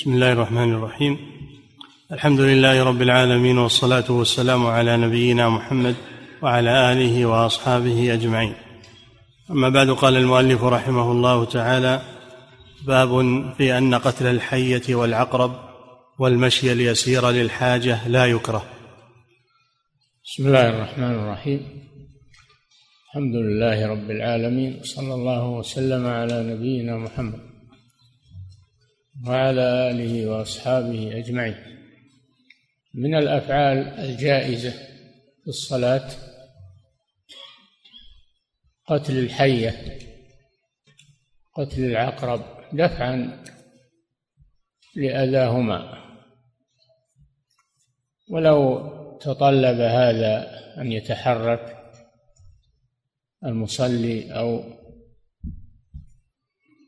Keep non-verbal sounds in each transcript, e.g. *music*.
بسم الله الرحمن الرحيم الحمد لله رب العالمين والصلاه والسلام على نبينا محمد وعلى اله واصحابه اجمعين اما بعد قال المؤلف رحمه الله تعالى باب في ان قتل الحيه والعقرب والمشي اليسير للحاجه لا يكره بسم الله الرحمن الرحيم الحمد لله رب العالمين صلى الله وسلم على نبينا محمد وعلى آله وأصحابه أجمعين. من الأفعال الجائزة في الصلاة قتل الحية قتل العقرب دفعا لأذاهما. ولو تطلب هذا أن يتحرك المصلي أو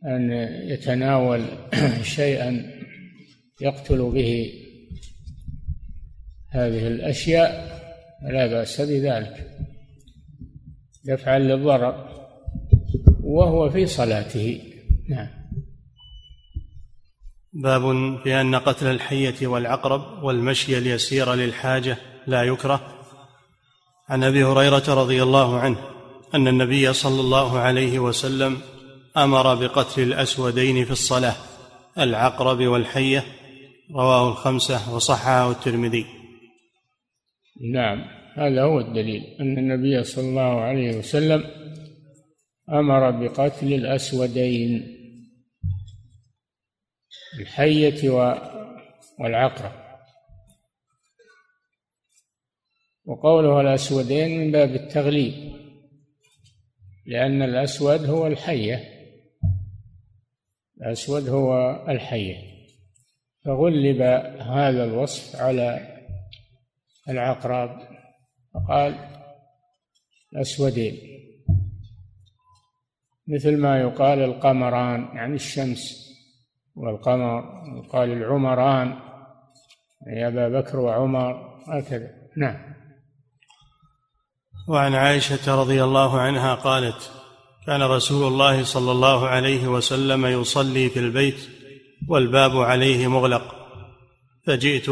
أن يتناول *clears throat* شيئا يقتل به هذه الأشياء لا بأس بذلك. دفعا للضرر وهو في صلاته. نعم. باب في أن قتل الحية والعقرب والمشي اليسير للحاجة لا يكره. عن أبي هريرة رضي الله عنه أن النبي صلى الله عليه وسلم أمر بقتل الأسودين في الصلاة العقرب والحية رواه الخمسة وصححه الترمذي. نعم هذا هو الدليل أن النبي صلى الله عليه وسلم أمر بقتل الأسودين الحية والعقرب. وقوله الأسودين من باب التغليب لأن الأسود هو الحية. الأسود هو الحية فغلب هذا الوصف على العقرب. فقال الأسودين. مثل ما يقال القمران يعني الشمس والقمر. يقال العمران يا أبا بكر وعمر هكذا. نعم. وعن عائشة رضي الله عنها قالت كان رسول الله صلى الله عليه وسلم يصلي في البيت والباب عليه مغلق. فجئت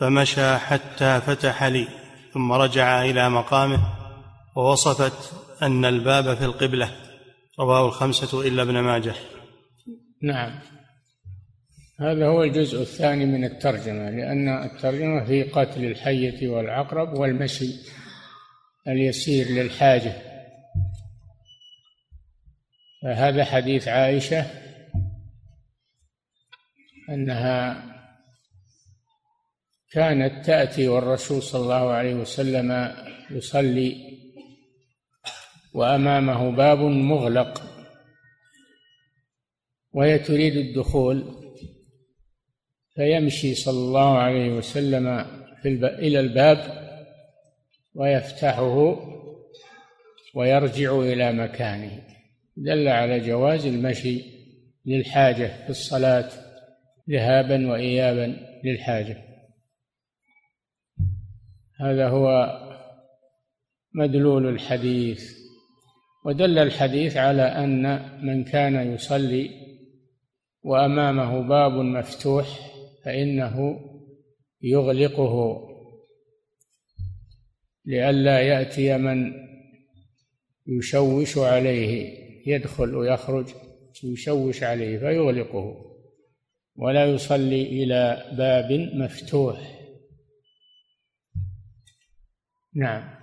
فمشى حتى فتح لي ثم رجع إلى مقامه ووصفت أن الباب في القبلة. رواه الخمسة إلا ابن ماجه. نعم. هذا هو الجزء الثاني من الترجمة لأن الترجمة في قتل الحية والعقرب والمشي اليسير للحاجة. هذا حديث عائشة أنها كانت تأتي والرسول صلى الله عليه وسلم يصلي وأمامه باب مغلق وهي تريد الدخول فيمشي صلى الله عليه وسلم في الب... إلى الباب ويفتحه ويرجع إلى مكانه. دل على جواز المشي للحاجة في الصلاة ذهابا وإيابا للحاجة. هذا هو مدلول الحديث. ودل الحديث على أن من كان يصلي وأمامه باب مفتوح فإنه يغلقه لئلا يأتي من يشوش عليه. يدخل ويخرج يشوش عليه فيغلقه. ولا يصلي إلى باب مفتوح. نعم.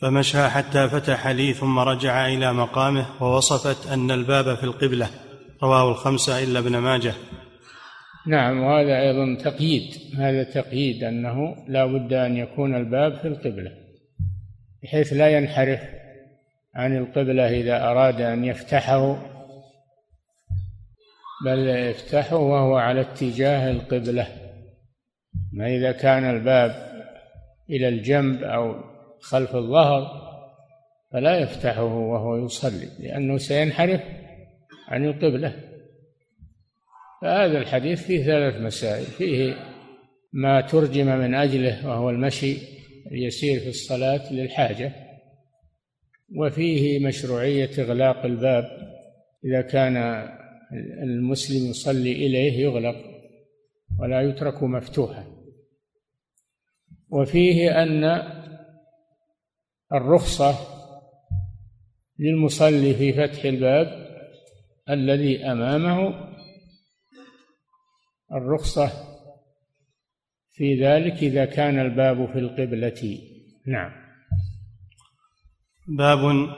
فمشى حتى فتح لي ثم رجع إلى مقامه ووصفت أن الباب في القبلة. رواه الخمسة إلا ابن ماجه. نعم وهذا أيضا تقييد. هذا تقييد أنه لا بد أن يكون الباب في القبلة بحيث لا ينحرف عن القبلة إذا أراد أن يفتحه بل يفتحه وهو على اتجاه القبلة. ما إذا كان الباب إلى الجنب أو خلف الظهر فلا يفتحه وهو يصلي لأنه سينحرف عن القبلة. فهذا الحديث فيه ثلاث مسائل. فيه ما ترجم من أجله وهو المشي اليسير في الصلاة للحاجة. وفيه مشروعية إغلاق الباب. إذا كان المسلم يصلي إليه يغلق ولا يترك مفتوحا. وفيه أن الرخصة للمصلي في فتح الباب الذي أمامه الرخصة في ذلك إذا كان الباب في القبلة. نعم. باب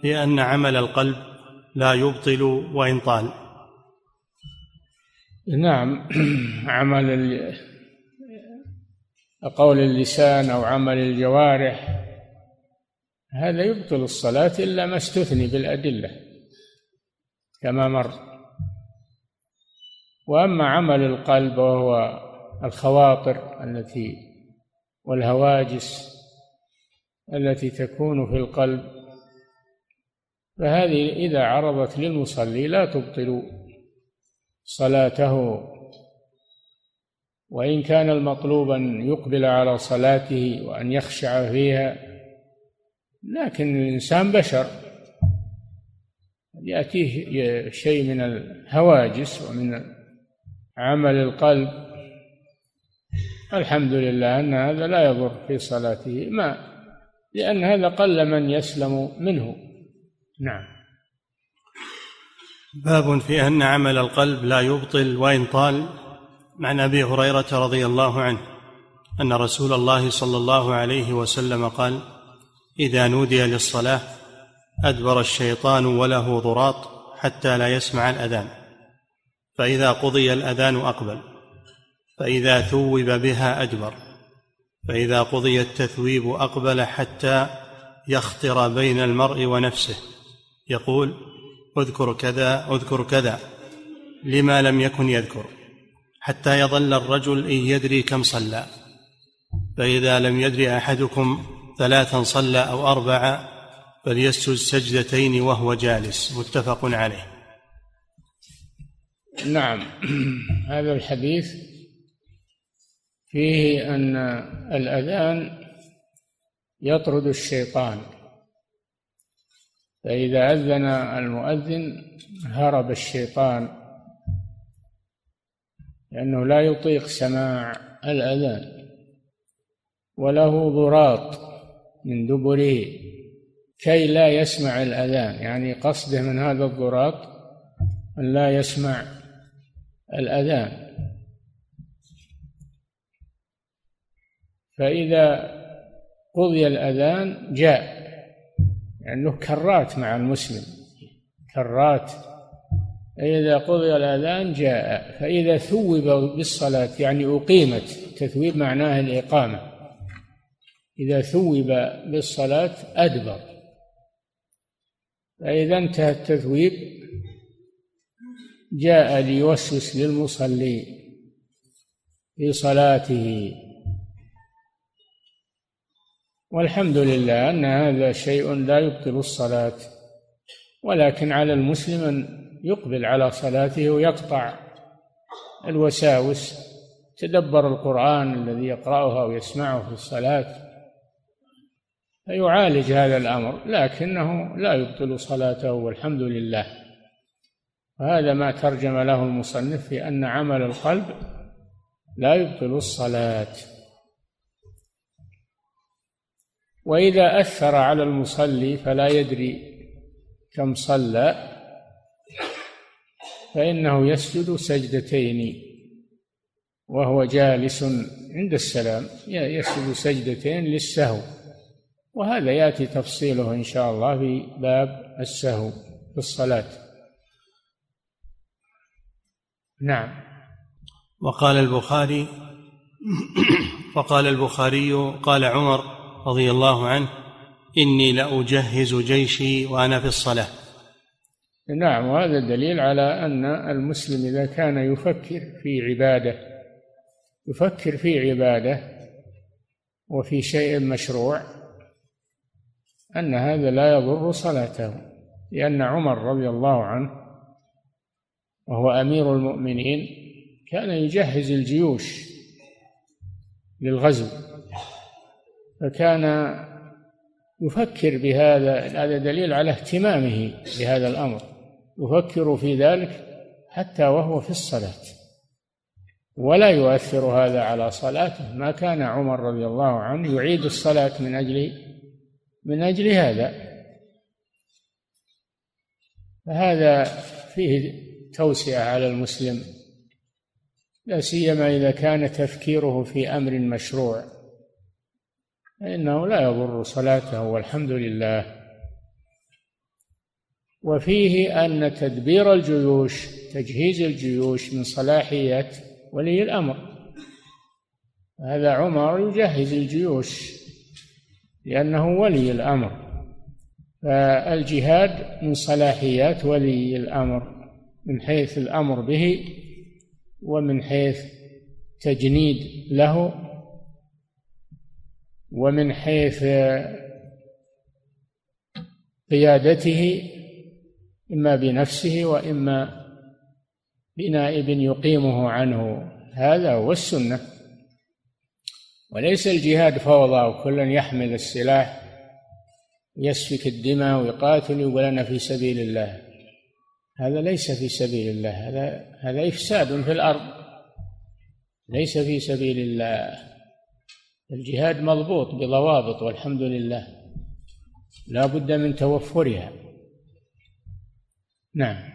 في أن عمل القلب لا يبطل وإن طال. نعم عمل قول اللسان أو عمل الجوارح هذا يبطل الصلاة إلا ما استثني بالأدلة كما مر. وأما عمل القلب وهو الخواطر التي والهواجس التي تكون في القلب. فهذه إذا عرضت للمصلي لا تبطل صلاته وإن كان المطلوب أن يقبل على صلاته وأن يخشع فيها لكن الإنسان بشر. يأتيه شيء من الهواجس ومن عمل القلب. الحمد لله أن هذا لا يضر في صلاته ما لأن هذا قل من يسلم منه. نعم. باب في أن عمل القلب لا يبطل وإن طال. عن أبي هريرة رضي الله عنه أن رسول الله صلى الله عليه وسلم قال إذا نودي للصلاة أدبر الشيطان وله ضراط حتى لا يسمع الأذان. فإذا قضي الأذان أقبل فإذا ثوب بها أدبر فإذا قضي التثويب أقبل حتى يخطر بين المرء ونفسه. يقول أذكر كذا أذكر كذا لما لم يكن يذكر حتى يظل الرجل إن يدري كم صلى. فإذا لم يدري أحدكم ثلاثا صلى أو اربعا فليسجد سجدتين وهو جالس. متفق عليه. نعم. *clears throat* هذا الحديث فيه أن الأذان يطرد الشيطان. فإذا أذن المؤذن هرب الشيطان لأنه لا يطيق سماع الأذان وله ضراط من دبره كي لا يسمع الأذان. يعني قصده من هذا الضراط أن لا يسمع الأذان. فإذا قضي الأذان جاء لأنه كرات مع المسلم كرات. فإذا قضي الأذان جاء فإذا ثوب بالصلاة يعني أقيمت تثويب معناه الإقامة. إذا ثوب بالصلاة أدبر. فإذا انتهى التثويب جاء ليوسوس للمصلي في صلاته. والحمد لله أن هذا شيء لا يبطل الصلاة. ولكن على المسلم أن يقبل على صلاته ويقطع الوساوس. تدبر القرآن الذي يقرأها ويسمعه في الصلاة. فيعالج هذا الأمر لكنه لا يبطل صلاته والحمد لله. وهذا ما ترجم له المصنف في أن عمل القلب لا يبطل الصلاة. وإذا أثر على المصلي فلا يدري كم صلى فإنه يسجد سجدتين وهو جالس عند السلام يسجد سجدتين للسهو. وهذا يأتي تفصيله إن شاء الله في باب السهو في الصلاة. نعم. وقال البخاري وقال البخاري قال عمر رضي الله عنه إني لأجهز جيشي وأنا في الصلاة. نعم وهذا دليل على أن المسلم إذا كان يفكر في عبادة يفكر في عبادة وفي شيء مشروع أن هذا لا يضر صلاته لأن عمر رضي الله عنه وهو أمير المؤمنين كان يجهز الجيوش للغزو. فكان يفكر بهذا هذا دليل على اهتمامه بهذا الأمر. يفكر في ذلك حتى وهو في الصلاة. ولا يؤثر هذا على صلاته. ما كان عمر رضي الله عنه يعيد الصلاة من أجل من أجل هذا. فهذا فيه توسعة على المسلم. لا سيما إذا كان تفكيره في أمر مشروع. فإنه لا يضر صلاته والحمد لله. وفيه أن تدبير الجيوش تجهيز الجيوش من صلاحيات ولي الأمر. هذا عمر يجهز الجيوش لأنه ولي الأمر. فالجهاد من صلاحيات ولي الأمر من حيث الأمر به ومن حيث تجنيد له ومن حيث قيادته إما بنفسه وإما بنائب يقيمه عنه. هذا هو السنة. وليس الجهاد فوضى وكل يحمل السلاح يسفك الدماء ويقاتل ويقول أنا في سبيل الله. هذا ليس في سبيل الله. هذا هذا إفساد في الأرض. ليس في سبيل الله. الجهاد مضبوط بضوابط والحمد لله. لا بد من توفرها. نعم.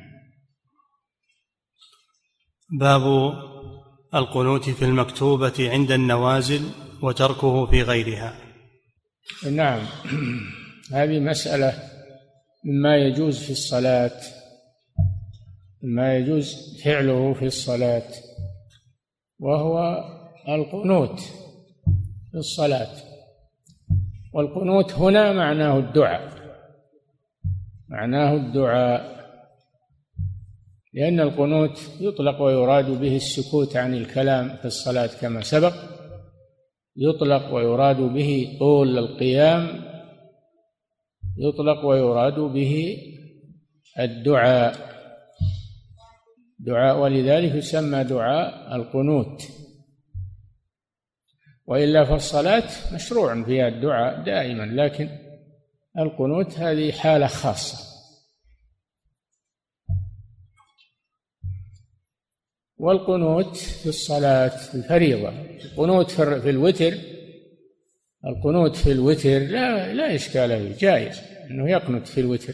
باب القنوت في المكتوبة عند النوازل وتركه في غيرها. نعم. هذه مسألة مما يجوز في الصلاة مما يجوز فعله في الصلاة وهو القنوت. في الصلاة والقنوت هنا معناه الدعاء. معناه الدعاء. لأن القنوت يطلق ويراد به السكوت عن الكلام في الصلاة كما سبق. يطلق ويراد به طول القيام. يطلق ويراد به الدعاء. دعاء ولذلك يسمى دعاء القنوت. وإلا فالصلاة مشروع فيها الدعاء دائما لكن القنوت هذه حالة خاصة. والقنوت في الصلاة الفريضة. القنوت في الوتر القنوت في الوتر لا لا إشكال فيه جائز أنه يقنت في الوتر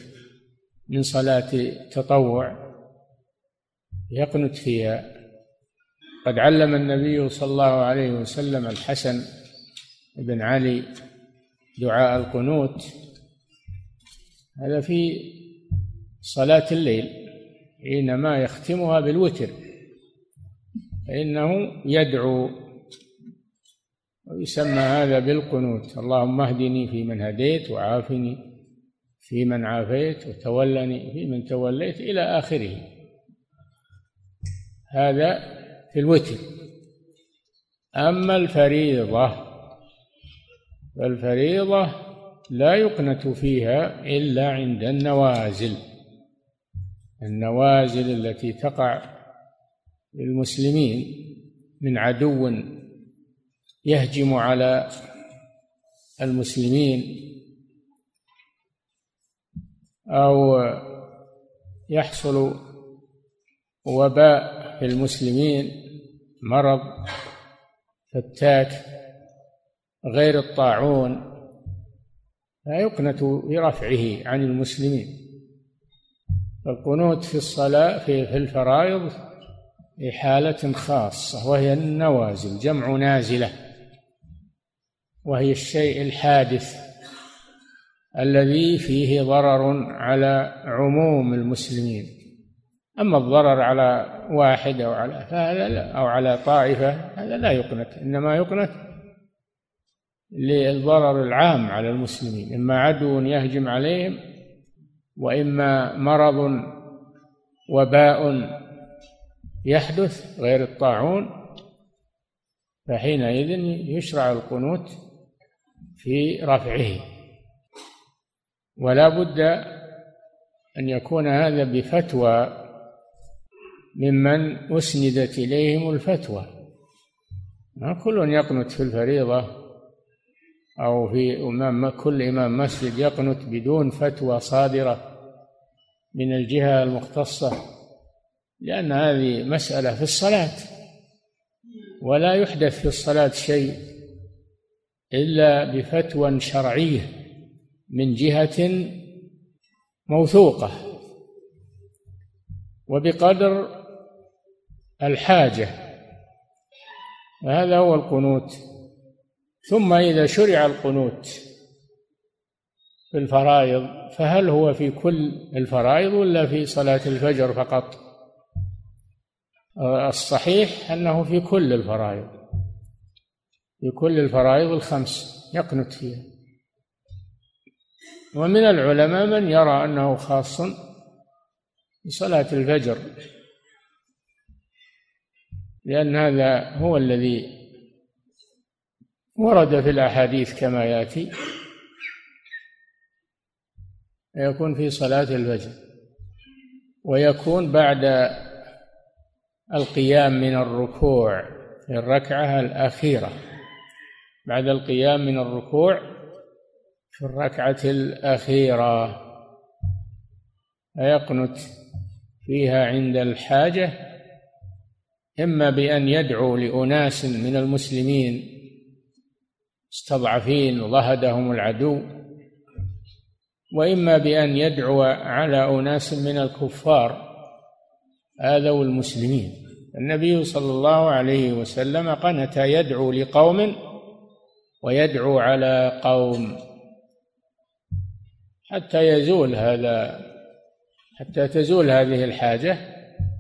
من صلاة تطوع يقنت فيها. قد علم النبي صلى الله عليه وسلم الحسن بن علي دعاء القنوت. هذا في صلاة الليل حينما يختمها بالوتر فإنه يدعو ويسمى هذا بالقنوت. اللهم اهدني فيمن هديت وعافني فيمن عافيت وتولني فيمن توليت إلى آخره. هذا في الوتر. أما الفريضة فالفريضة لا يقنت فيها إلا عند النوازل. النوازل التي تقع للمسلمين من عدو يهجم على المسلمين أو يحصل وباء في المسلمين مرض فتاك غير الطاعون لا يقنت برفعه عن المسلمين. القنوت في الصلاة في الفرائض لحالة خاصة وهي النوازل جمع نازلة وهي الشيء الحادث الذي فيه ضرر على عموم المسلمين. أما الضرر على واحد أو على فهذا لا أو على طائفة هذا لا يقنت إنما يقنت للضرر العام على المسلمين إما عدو يهجم عليهم وإما مرض وباء يحدث غير الطاعون فحينئذ يشرع القنوت في رفعه. ولا بد أن يكون هذا بفتوى ممن أسندت إليهم الفتوى. ما كل يقنت في الفريضة أو في أمام كل إمام مسجد يقنت بدون فتوى صادرة من الجهة المختصة لأن هذه مسألة في الصلاة. ولا يحدث في الصلاة شيء إلا بفتوى شرعية من جهة موثوقة. وبقدر الحاجة. وهذا هو القنوت. ثم إذا شرع القنوت في الفرائض فهل هو في كل الفرائض ولا في صلاة الفجر فقط؟ الصحيح أنه في كل الفرائض. في كل الفرائض الخمس يقنت فيها. ومن العلماء من يرى أنه خاص بصلاة الفجر. لأن هذا هو الذي ورد في الأحاديث كما يأتي يكون في صلاة الفجر ويكون بعد القيام من الركوع في الركعة الأخيرة بعد القيام من الركوع في الركعة الأخيرة. فيقنت فيها عند الحاجة إما بأن يدعو لأناس من المسلمين مستضعفين وضهدهم العدو وإما بأن يدعو على أناس من الكفار آذوا المسلمين. النبي صلى الله عليه وسلم قنت يدعو لقوم ويدعو على قوم حتى يزول هذا حتى تزول هذه الحاجة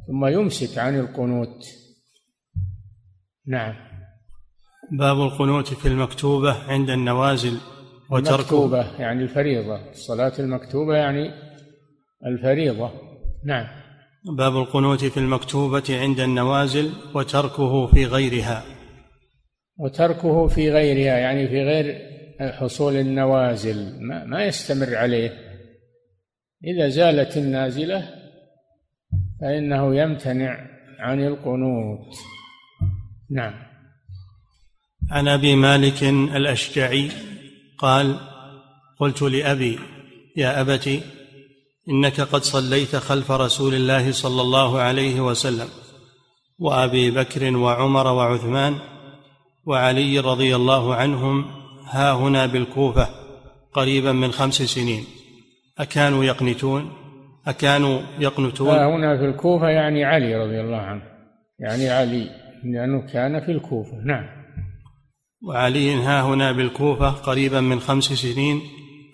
ثم يمسك عن القنوت. نعم. باب القنوت في المكتوبة عند النوازل وتركه المكتوبة يعني الفريضة. الصلاة المكتوبة يعني الفريضة. نعم. باب القنوت في المكتوبة عند النوازل وتركه في غيرها. وتركه في غيرها يعني في غير حصول النوازل ما, ما يستمر عليه. إذا زالت النازلة فإنه يمتنع عن القنوت. نعم. عن أبي مالك الأشجعي قال قلت لأبي يا أبت إنك قد صليت خلف رسول الله صلى الله عليه وسلم وأبي بكر وعمر وعثمان وعلي رضي الله عنهم ها هنا بالكوفة قريبا من خمس سنين. أكانوا يقنتون؟ أكانوا يقنتون؟ ها هنا في الكوفة يعني علي رضي الله عنه يعني علي. لأنه كان في الكوفة. نعم. وعلي ها هنا بالكوفة قريبا من خمس سنين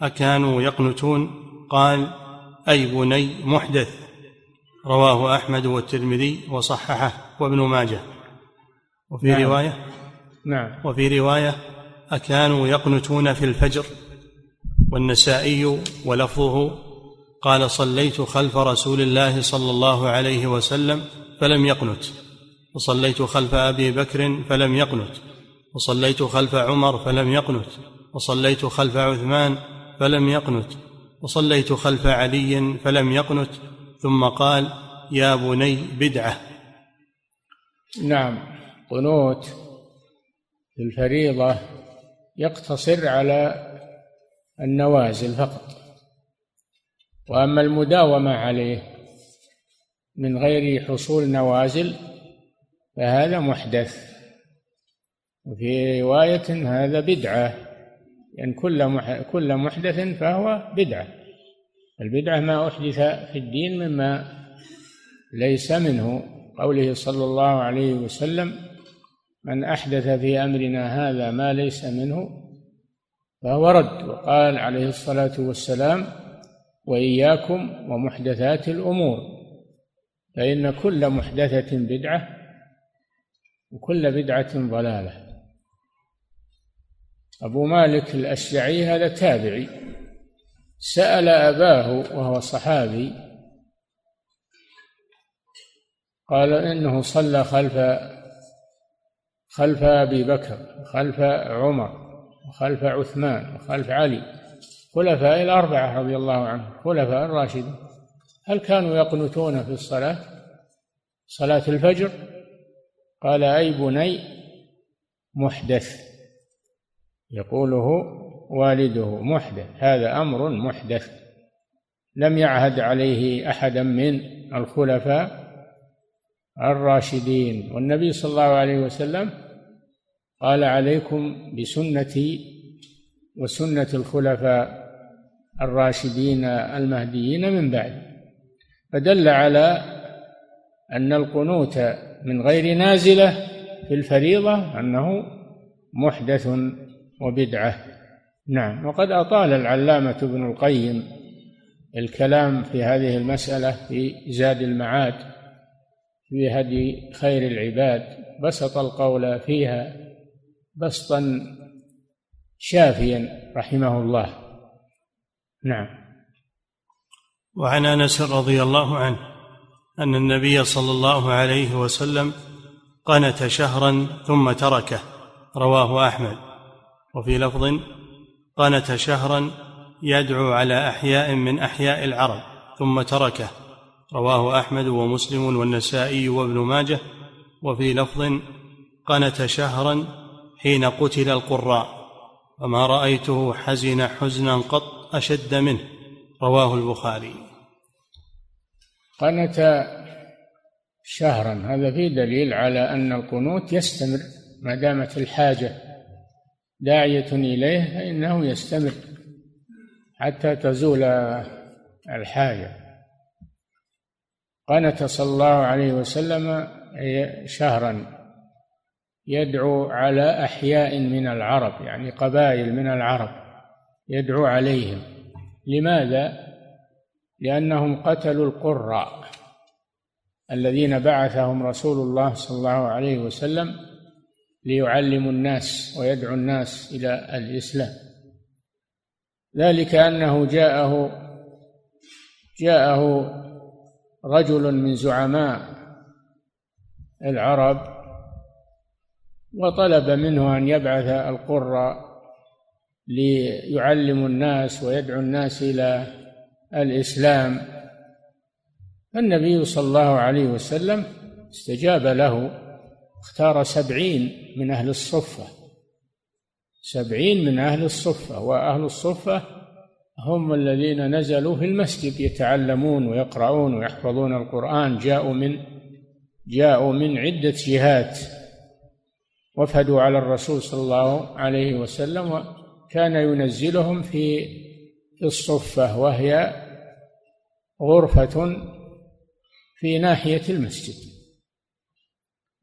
أكانوا يقنتون. قال أي بني محدث؟ رواه أحمد والترمذي وصححه وابن ماجه. وفي نعم. رواية نعم. وفي رواية أكانوا يقنتون في الفجر والنسائي ولفظه. قال صليت خلف رسول الله صلى الله عليه وسلم فلم يقنت. وصليت خلف أبي بكر فلم يقنت وصليت خلف عمر فلم يقنت وصليت خلف عثمان فلم يقنت وصليت خلف علي فلم يقنت. ثم قال يا بني بدعة. نعم قنوت في الفريضة يقتصر على النوازل فقط وأما المداومة عليه من غير حصول نوازل فهذا محدث. وفي رواية هذا بدعة. لأن كل كل محدث فهو بدعة. البدعة ما أحدث في الدين مما ليس منه. قوله صلى الله عليه وسلم من أحدث في أمرنا هذا ما ليس منه فهو رد وقال عليه الصلاة والسلام وإياكم ومحدثات الأمور فإن كل محدثة بدعة وكل بدعة ضلالة. أبو مالك الأشجعي هذا تابعي. سأل أباه وهو صحابي. قال إنه صلى خلف خلف أبي بكر خلف عمر وخلف عثمان وخلف علي خلفاء الأربعة رضي الله عنهم خلفاء الراشدين. هل كانوا يقنتون في الصلاة؟ صلاة الفجر؟ قال أي بني محدث؟ يقوله والده محدث. هذا أمر محدث. لم يعهد عليه احدا من الخلفاء الراشدين. والنبي صلى الله عليه وسلم قال عليكم بسنتي وسنة الخلفاء الراشدين المهديين من بعد. فدل على أن القنوت من غير نازلة في الفريضة أنه محدث وبدعة. نعم وقد أطال العلامة ابن القيم الكلام في هذه المسألة في زاد المعاد في هدي خير العباد. بسط القول فيها بسطا شافيا رحمه الله. نعم. وعن أنس رضي الله عنه أن النبي صلى الله عليه وسلم قنت شهرا ثم تركه. رواه أحمد. وفي لفظ قنت شهرا يدعو على أحياء من أحياء العرب ثم تركه. رواه أحمد ومسلم والنسائي وابن ماجه. وفي لفظ قنت شهرا حين قتل القراء. فما رأيته حزن حزنا قط أشد منه. رواه البخاري. قنت شهرا. هذا فيه دليل على أن القنوت يستمر ما دامت الحاجة داعية إليه فإنه يستمر حتى تزول الحاجة. قنت صلى الله عليه وسلم شهرا يدعو على أحياء من العرب يعني قبائل من العرب يدعو عليهم. لماذا؟ لأنهم قتلوا القراء الذين بعثهم رسول الله صلى الله عليه وسلم ليعلموا الناس ويدعو الناس إلى الإسلام. ذلك أنه جاءه جاءه رجل من زعماء العرب وطلب منه أن يبعث القرى ليعلموا الناس ويدعو الناس إلى الإسلام. فالنبي صلى الله عليه وسلم استجاب له اختار سبعين من أهل الصفة. سبعين من أهل الصفة وأهل الصفة هم الذين نزلوا في المسجد يتعلمون ويقرؤون ويحفظون القرآن جاءوا من جاءوا من عدة جهات. وفدوا على الرسول صلى الله عليه وسلم وكان ينزلهم في في الصفة وهي غرفة في ناحية المسجد.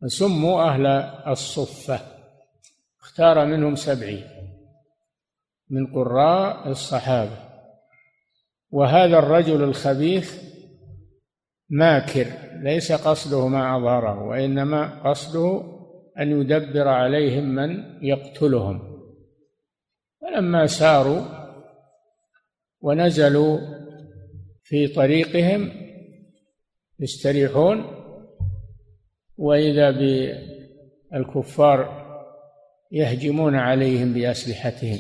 سموا أهل الصفة. اختار منهم سبعين من قراء الصحابة. وهذا الرجل الخبيث ماكر ليس قصده ما أظهره وإنما قصده أن يدبر عليهم من يقتلهم. فلما ساروا ونزلوا في طريقهم يستريحون وإذا بالكفار يهجمون عليهم بأسلحتهم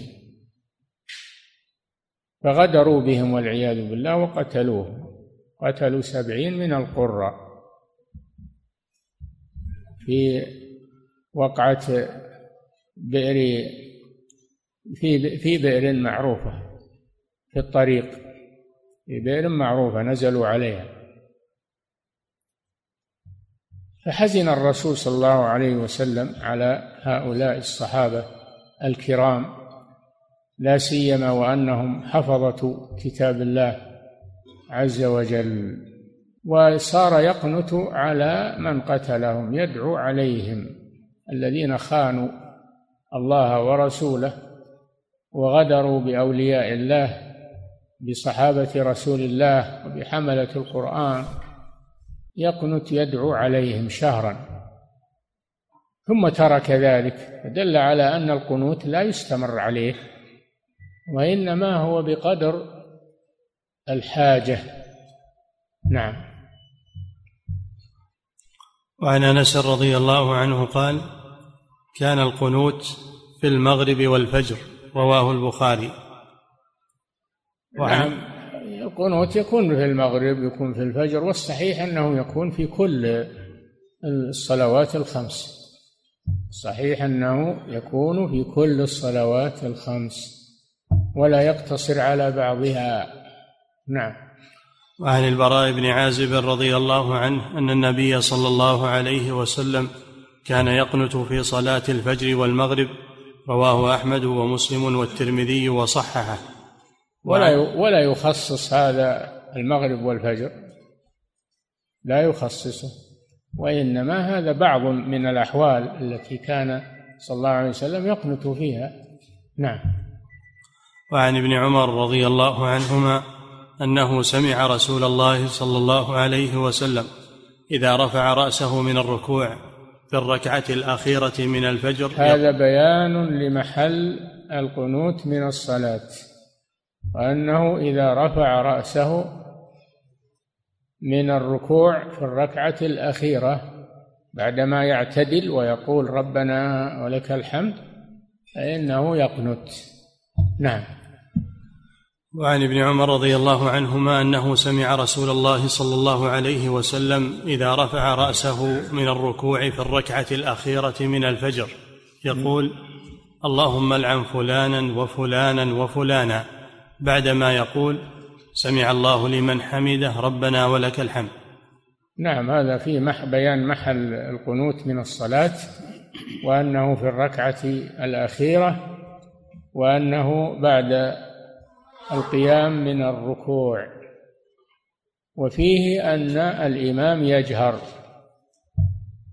فغدروا بهم والعياذ بالله وقتلوه قتلوا سبعين من القرى في وقعة بئر في في بئر معروفة. في الطريق. في بئر معروفة نزلوا عليها. فحزن الرسول صلى الله عليه وسلم على هؤلاء الصحابة الكرام لا سيما وأنهم حفظة كتاب الله عز وجل. وصار يقنت على من قتلهم يدعو عليهم الذين خانوا الله ورسوله وغدروا بأولياء الله بصحابة رسول الله وبحملة القرآن يقنت يدعو عليهم شهرا. ثم ترك ذلك فدل على أن القنوت لا يستمر عليه وإنما هو بقدر الحاجة. نعم. وعن أنس رضي الله عنه قال كان القنوت في المغرب والفجر رواه البخاري. نعم. القنوت يكون في المغرب يكون في الفجر والصحيح أنه يكون في كل الصلوات الخمس. صحيح أنه يكون في كل الصلوات الخمس ولا يقتصر على بعضها. نعم. وعن البراء بن عازب رضي الله عنه أن النبي صلى الله عليه وسلم كان يقنت في صلاة الفجر والمغرب رواه أحمد ومسلم والترمذي وصححه. ولا ولا يخصص هذا المغرب والفجر. لا يخصصه. وإنما هذا بعض من الأحوال التي كان صلى الله عليه وسلم يقنت فيها. نعم. وعن ابن عمر رضي الله عنهما أنه سمع رسول الله صلى الله عليه وسلم إذا رفع رأسه من الركوع في الركعة الأخيرة من الفجر هذا بيان لمحل القنوت من الصلاة. وأنه إذا رفع رأسه من الركوع في الركعة الأخيرة بعدما يعتدل ويقول ربنا ولك الحمد فإنه يقنت. نعم. وعن ابن عمر رضي الله عنهما أنه سمع رسول الله صلى الله عليه وسلم إذا رفع رأسه من الركوع في الركعة الأخيرة من الفجر يقول اللهم العن فلانا وفلانا وفلانا. بعدما يقول سمع الله لمن حمده ربنا ولك الحمد. نعم هذا في مح بيان محل القنوت من الصلاة وأنه في الركعة الأخيرة وأنه بعد القيام من الركوع. وفيه أن الإمام يجهر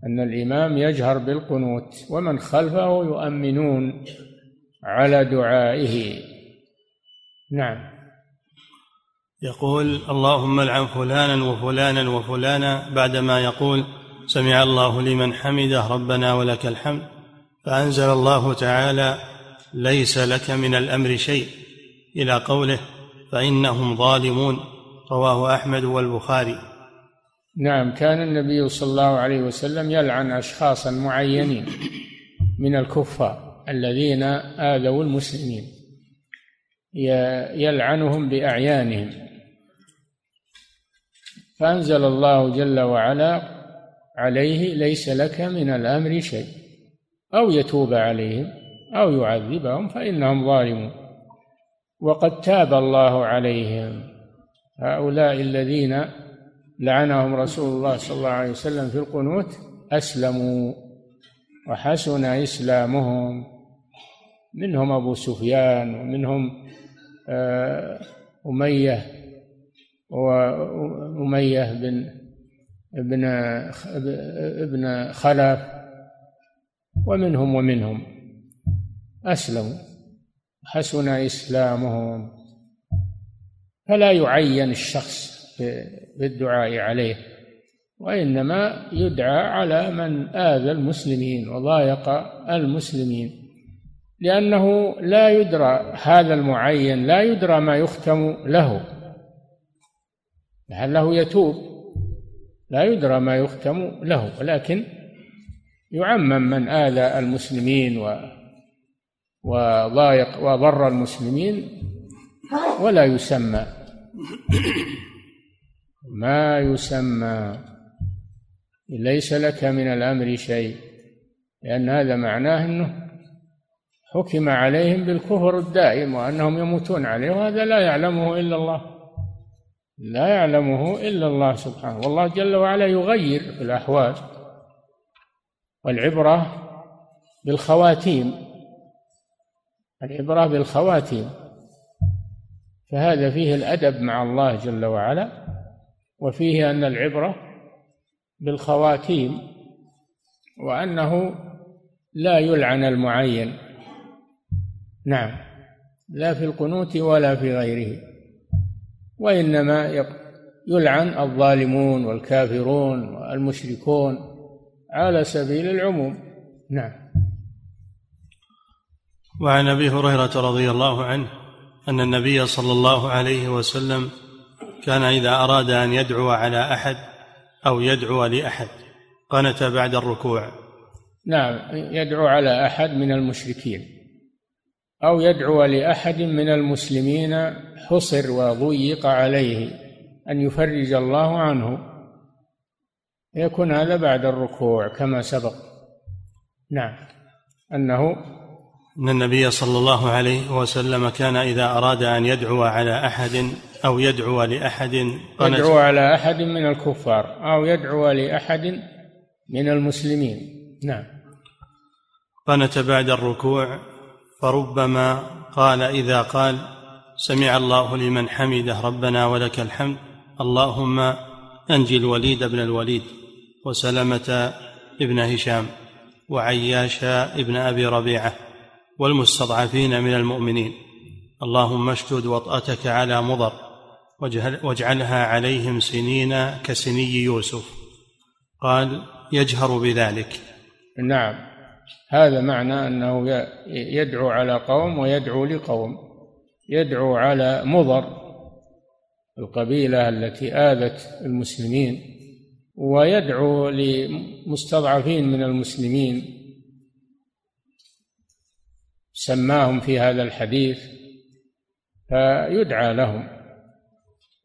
أن الإمام يجهر بالقنوت ومن خلفه يؤمنون على دعائه. نعم. يقول اللهم العن فلانا وفلانا وفلانا بعدما يقول سمع الله لمن حمده ربنا ولك الحمد فأنزل الله تعالى ليس لك من الأمر شيء إلى قوله فإنهم ظالمون رواه أحمد والبخاري. نعم. كان النبي صلى الله عليه وسلم يلعن اشخاصا معينين من الكفار الذين آذوا المسلمين. يلعنهم بأعيانهم. فأنزل الله جل وعلا عليه ليس لك من الأمر شيء. أو يتوب عليهم أو يعذبهم فإنهم ظالمون. وقد تاب الله عليهم. هؤلاء الذين لعنهم رسول الله صلى الله عليه وسلم في القنوت أسلموا وحسن إسلامهم. منهم أبو سفيان ومنهم آه، أمية واميه بن ابن ابن خلف ومنهم ومنهم. اسلموا حسن إسلامهم. فلا يعين الشخص بالدعاء عليه وإنما يدعى على من آذى المسلمين وضايق المسلمين. لأنه لا يدرى هذا المعين لا يدرى ما يختم له. لعله يتوب؟ لا يدرى ما يختم له ولكن يعمم من آذى المسلمين و وضايق وضر المسلمين ولا يسمى. ما يسمى ليس لك من الأمر شيء لأن هذا معناه إنه حكم عليهم بالكفر الدائم وأنهم يموتون عليه وهذا لا يعلمه إلا الله. لا يعلمه إلا الله سبحانه. والله جل وعلا يغير في الأحوال والعبرة بالخواتيم. العبرة بالخواتيم. فهذا فيه الأدب مع الله جل وعلا وفيه أن العبرة بالخواتيم وأنه لا يلعن المعين. نعم. لا في القنوت ولا في غيره. وإنما يلعن الظالمون والكافرون والمشركون على سبيل العموم. نعم. وعن أبي هريرة رضي الله عنه أن النبي صلى الله عليه وسلم كان إذا أراد أن يدعو على أحد أو يدعو لأحد قنت بعد الركوع. نعم. يدعو على أحد من المشركين. أو يدعو لأحد من المسلمين حصر وضيق عليه أن يفرج الله عنه. يكون هذا بعد الركوع كما سبق. نعم. أنه إن النبي صلى الله عليه وسلم كان إذا أراد أن يدعو على أحد أو يدعو لأحد يدعو على أحد من الكفار أو يدعو لأحد من المسلمين. نعم. قنت بعد الركوع فربما قال إذا قال سمع الله لمن حمده ربنا ولك الحمد اللهم أنجي الوليد بن الوليد وسلمة ابن هشام وعياش ابن أبي ربيعة والمستضعفين من المؤمنين اللهم اشدد وطأتك على مضر واجعلها عليهم سنين كسني يوسف قال يجهر بذلك نعم. هذا معنى أنه يدعو على قوم ويدعو لقوم يدعو على مضر القبيلة التي آذت المسلمين ويدعو لمستضعفين من المسلمين. سماهم في هذا الحديث فيدعى لهم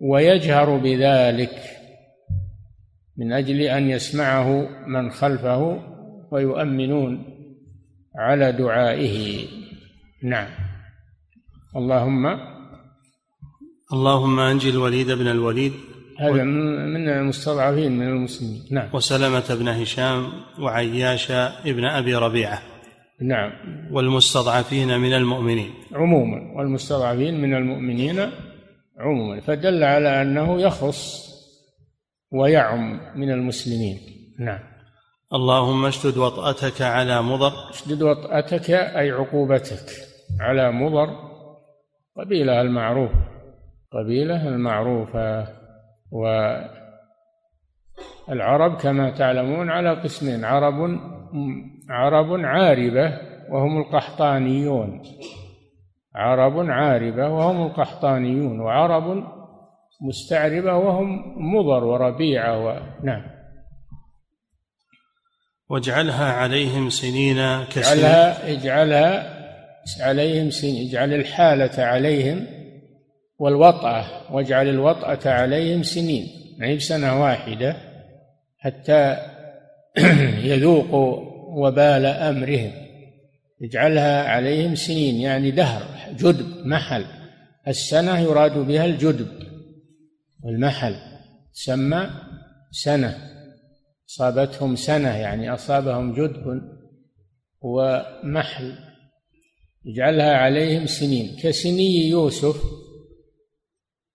ويجهر بذلك من أجل أن يسمعه من خلفه ويؤمنون. على دعائه. نعم. اللهم اللهم انجي الوليد بن الوليد هذا من المستضعفين من المسلمين. نعم. وسلمة بن هشام وعياش ابن أبي ربيعة. نعم. والمستضعفين من المؤمنين. عموما. والمستضعفين من المؤمنين عموما. فدل على أنه يخص ويعم من المسلمين. نعم. اللهم اشدد وطأتك على مضر. اشدد وطأتك أي عقوبتك على مضر. قبيلة المعروف قبيلة المعروفة. والعرب كما تعلمون على قسمين عرب عرب عاربة وهم القحطانيون. عرب عاربة وهم القحطانيون وعرب مستعربة وهم مضر وربيعة و... نعم. واجعلها عليهم سنين كسنين. اجعلها اجعلها عليهم سنين اجعل الحالة عليهم والوطأة واجعل الوطأة عليهم سنين. يعني بسنة واحدة حتى *clears throat* يذوقوا وبال أمرهم. اجعلها عليهم سنين يعني دهر جدب محل. السنة يراد بها الجدب والمحل سمى سنة. أصابتهم سنة يعني أصابهم جدب ومحل اجعلها عليهم سنين. كسني يوسف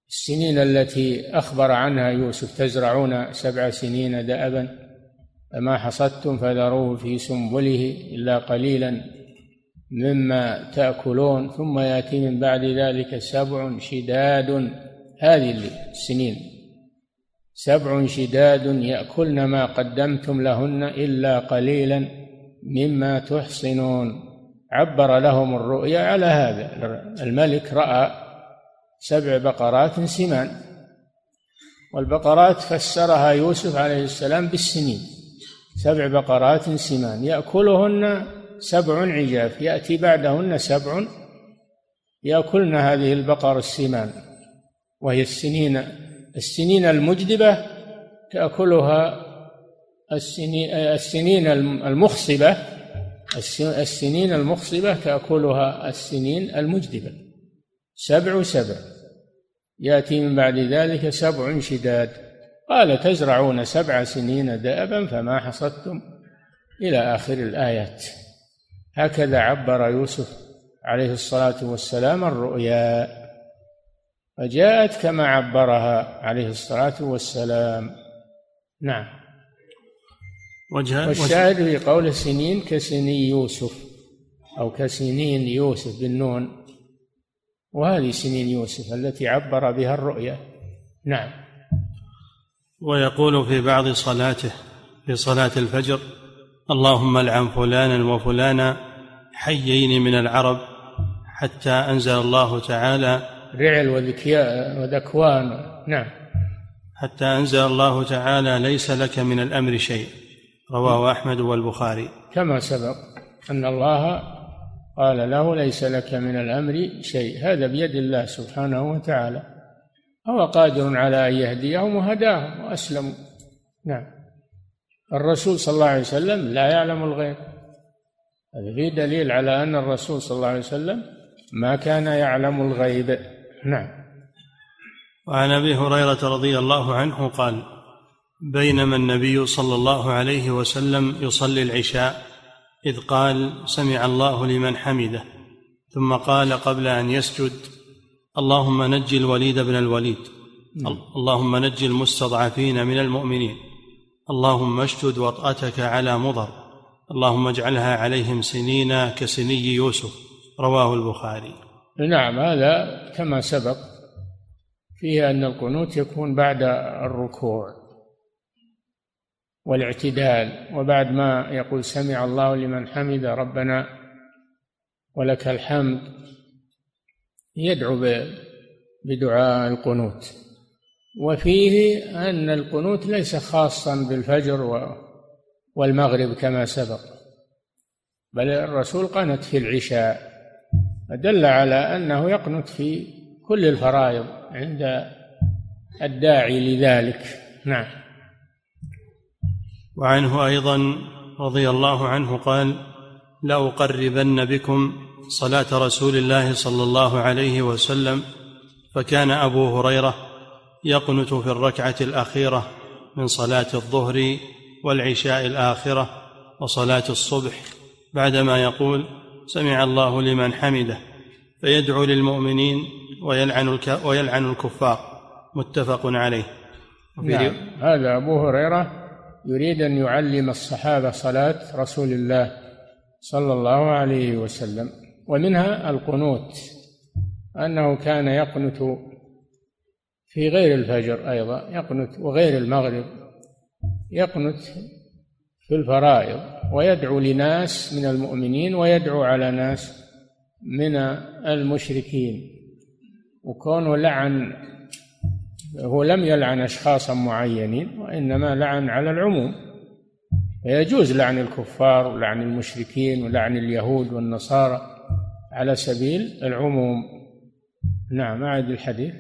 السنين التي أخبر عنها يوسف تزرعون سبع سنين دأبا فما حصدتم فذروه في سنبله إلا قليلا مما تأكلون ثم يأتي من بعد ذلك سبع شداد. هذه السنين سبع شداد يأكلن ما قدمتم لهن إلا قليلا مما تحصنون. عبر لهم الرؤيا على هذا. الملك رأى سبع بقرات سمان والبقرات فسرها يوسف عليه السلام بالسنين. سبع بقرات سمان يأكلهن سبع عجاف يأتي بعدهن سبع يأكلن هذه البقر السمان وهي السنين السنين المجدبة تأكلها السنين السنين المخصبة السنين المخصبة تأكلها السنين المجدبة. سبع سبع. يأتي من بعد ذلك سبع شداد. قال تزرعون سبع سنين دأبا فما حصدتم إلى آخر الآيات. هكذا عبر يوسف عليه الصلاة والسلام الرؤيا. فجاءت كما عبرها عليه الصلاة والسلام. نعم. والشاهد في قول سنين كسني يوسف أو كسنين يوسف بالنون وهذه سنين يوسف التي عبر بها الرؤيا. نعم. ويقول في بعض صلاته في صلاة الفجر اللهم العن فلانا وفلانا حيين من العرب حتى أنزل الله تعالى رعل وذكياء وذكوان. نعم. حتى أنزل الله تعالى ليس لك من الأمر شيء. رواه أحمد والبخاري. كما سبق أن الله قال له ليس لك من الأمر شيء. هذا بيد الله سبحانه وتعالى. هو قادر على أن يهديهم وهداهم وأسلموا. نعم. الرسول صلى الله عليه وسلم لا يعلم الغيب. هذا فيه دليل على أن الرسول صلى الله عليه وسلم ما كان يعلم الغيب. نعم. وعن أبي هريرة رضي الله عنه قال بينما النبي صلى الله عليه وسلم يصلي العشاء إذ قال سمع الله لمن حمده. ثم قال قبل أن يسجد اللهم نج الوليد بن الوليد. نعم. اللهم نج المستضعفين من المؤمنين. اللهم اشتد وطأتك على مضر. اللهم اجعلها عليهم سنين كسني يوسف. رواه البخاري. نعم هذا كما سبق فيه أن القنوت يكون بعد الركوع والاعتدال وبعد ما يقول سمع الله لمن حمد ربنا ولك الحمد يدعو بدعاء القنوت. وفيه أن القنوت ليس خاصا بالفجر والمغرب كما سبق بل الرسول قنت في العشاء. فدل على أنه يقنت في كل الفرائض عند الداعي لذلك. نعم. وعنه أيضا رضي الله عنه قال لأقربن بكم صلاة رسول الله صلى الله عليه وسلم فكان أبو هريرة يقنت في الركعة الأخيرة من صلاة الظهر والعشاء الآخرة وصلاة الصبح بعدما يقول سمع الله لمن حمده فيدعو للمؤمنين ويلعن. ويلعن الكفار متفق عليه نعم هذا أبو هريرة يريد أن يعلم الصحابة صلاة رسول الله صلى الله عليه وسلم ومنها القنوت أنه كان يقنت في غير الفجر أيضا يقنت وغير المغرب يقنت في الفرائض ويدعو لناس من المؤمنين ويدعو على ناس من المشركين. وكونه لعن هو لم يلعن أشخاصا معينين وإنما لعن على العموم. فيجوز لعن الكفار ولعن المشركين ولعن اليهود والنصارى على سبيل العموم. نعم أعد الحديث.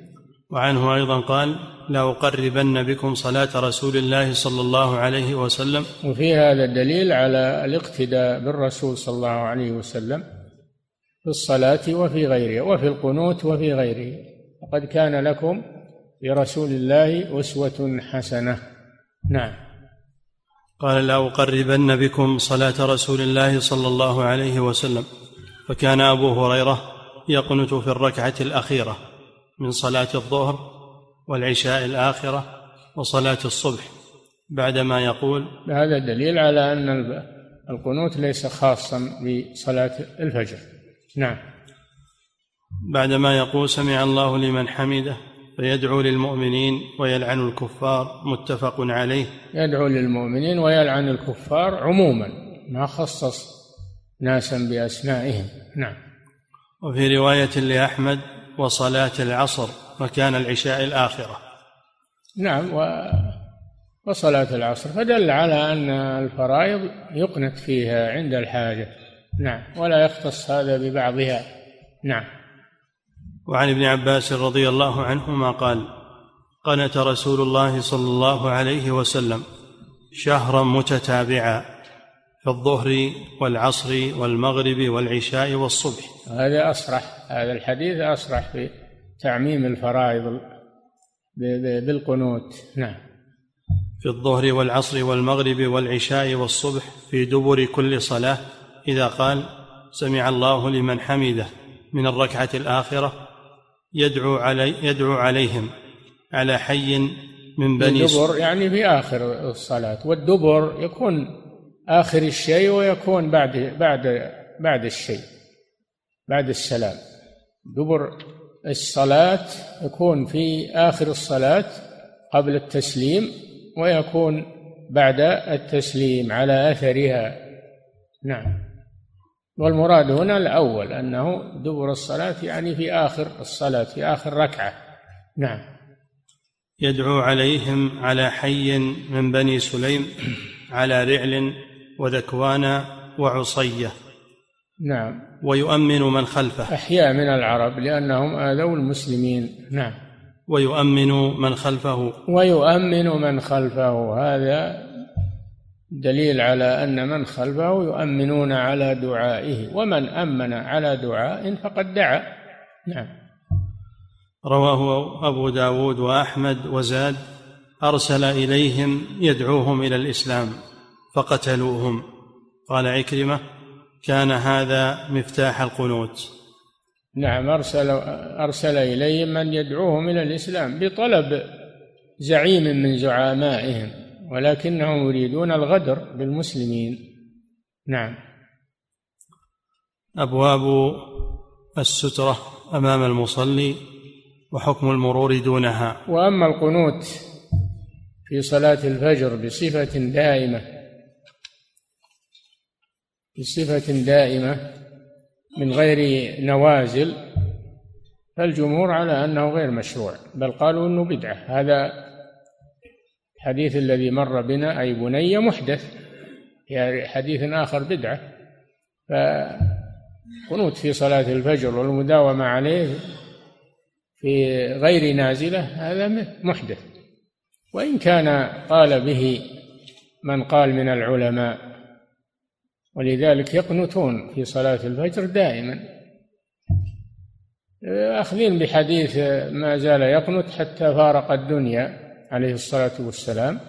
وعنه أيضا قال لاقربن بكم صلاة رسول الله صلى الله عليه وسلم. وفي هذا الدليل على الاقتداء بالرسول صلى الله عليه وسلم في الصلاة وفي غيرها وفي القنوت وفي غيره. وقد كان لكم برسول الله أسوة حسنة. نعم. قال لاقربن بكم صلاة رسول الله صلى الله عليه وسلم. فكان أبو هريرة يقنت في الركعة الأخيرة. من صلاة الظهر والعشاء الآخرة وصلاة الصبح بعدما يقول هذا دليل على أن القنوت ليس خاصا بصلاة الفجر. نعم. بعدما يقول سمع الله لمن حمده فيدعو للمؤمنين ويلعن الكفار متفق عليه. يدعو للمؤمنين ويلعن الكفار عموما ما خصص ناسا بأسمائهم. نعم. وفي رواية لأحمد وصلاة العصر مكان العشاء الآخرة. نعم و وصلاة العصر فدل على أن الفرائض يقنت فيها عند الحاجة. نعم ولا يختص هذا ببعضها. نعم. وعن ابن عباس رضي الله عنهما قال قنت رسول الله صلى الله عليه وسلم شهرا متتابعا. في الظهر والعصر والمغرب والعشاء والصبح. هذا أصرح هذا الحديث أصرح في تعميم الفرائض بالقنوت. نعم. في الظهر والعصر والمغرب والعشاء والصبح في دبر كل صلاة إذا قال سمع الله لمن حمده من الركعة الآخرة يدعو علي يدعو عليهم على حي من بني الدبر يعني في آخر الصلاة والدبر يكون آخر الشيء ويكون بعد بعد بعد الشيء بعد السلام. دبر الصلاة يكون في آخر الصلاة قبل التسليم ويكون بعد التسليم على أثرها. نعم. والمراد هنا الأول أنه دبر الصلاة يعني في آخر الصلاة في آخر ركعة. نعم. يدعو عليهم على حي من بني سليم على رعل وذكوان وعصية. نعم. ويؤمن من خلفه. أحياء من العرب لأنهم آذوا المسلمين. نعم. ويؤمن من خلفه. ويؤمن من خلفه. هذا دليل على أن من خلفه يؤمنون على دعائه. ومن أمن على دعاء فقد دعا. نعم. رواه أبو داود وأحمد وزاد. أرسل إليهم يدعوهم إلى الإسلام. فقتلوهم. قال عكرمة كان هذا مفتاح القنوت. نعم أرسل أرسل إليهم من يدعوهم إلى الإسلام بطلب زعيم من زعمائهم ولكنهم يريدون الغدر بالمسلمين. نعم. أبواب السترة أمام المصلي وحكم المرور دونها. وأما القنوت في صلاة الفجر بصفة دائمة بصفة دائمة من غير نوازل فالجمهور على أنه غير مشروع بل قالوا أنه بدعة. هذا الحديث الذي مر بنا أي بني محدث يعني حديث آخر بدعة. فقنوت في صلاة الفجر والمداومة عليه في غير نازلة هذا محدث. وإن كان قال به من قال من العلماء ولذلك يقنتون في صلاة الفجر دائما. أخذين بحديث ما زال يقنت حتى فارق الدنيا عليه الصلاة والسلام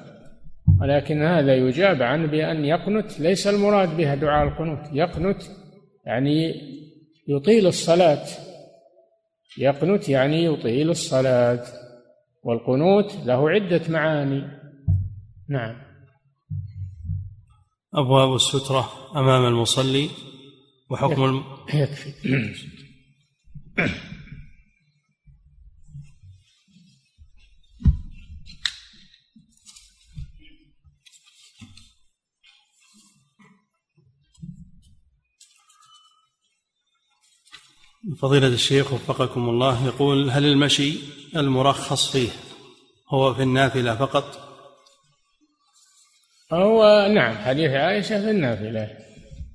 ولكن هذا يجاب عنه بأن يقنت ليس المراد بها دعاء القنوت. يقنت يعني يطيل الصلاة. يقنت يعني يطيل الصلاة والقنوت له عدة معاني. نعم. أبواب السترة أمام المصلي وحكم الم... *coughs* يكفي. فضيلة الشيخ وفقكم الله يقول هل المشي المرخص فيه هو في النافلة فقط هو نعم حديث عائشة في النافلة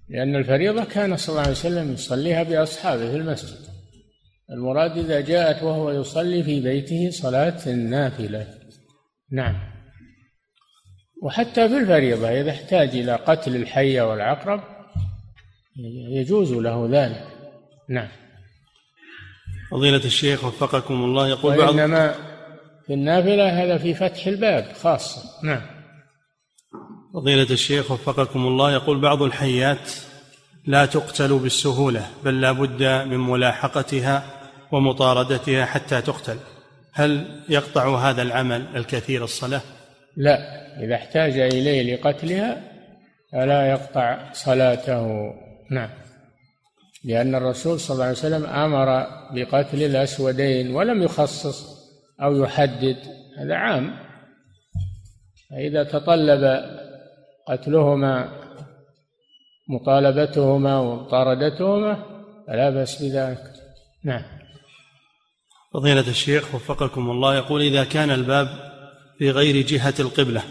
لأن الفريضة كان صلى الله عليه وسلم يصليها بأصحابه في المسجد. المراد إذا جاءت وهو يصلي في بيته صلاة النافلة. نعم. وحتى في الفريضة إذا احتاج إلى قتل الحية والعقرب يجوز له ذلك. نعم. فضيلة الشيخ وفقكم الله يقول بعض إنما في النافلة هذا في فتح الباب خاصة. نعم. فضيلة الشيخ وفقكم الله يقول بعض الحيات لا تقتل بالسهولة بل لا بد من ملاحقتها ومطاردتها حتى تقتل. هل يقطع هذا العمل الكثير الصلاة؟ لا إذا احتاج إليه لقتلها فلا يقطع صلاته. نعم. لأن الرسول صلى الله عليه وسلم أمر بقتل الأسودين ولم يخصص أو يحدد هذا عام. فإذا تطلب قتلهما مطالبتهما ومطاردتهما فلا بأس بذلك. نعم. فضيلة الشيخ وفقكم الله يقول إذا كان الباب في غير جهة القبلة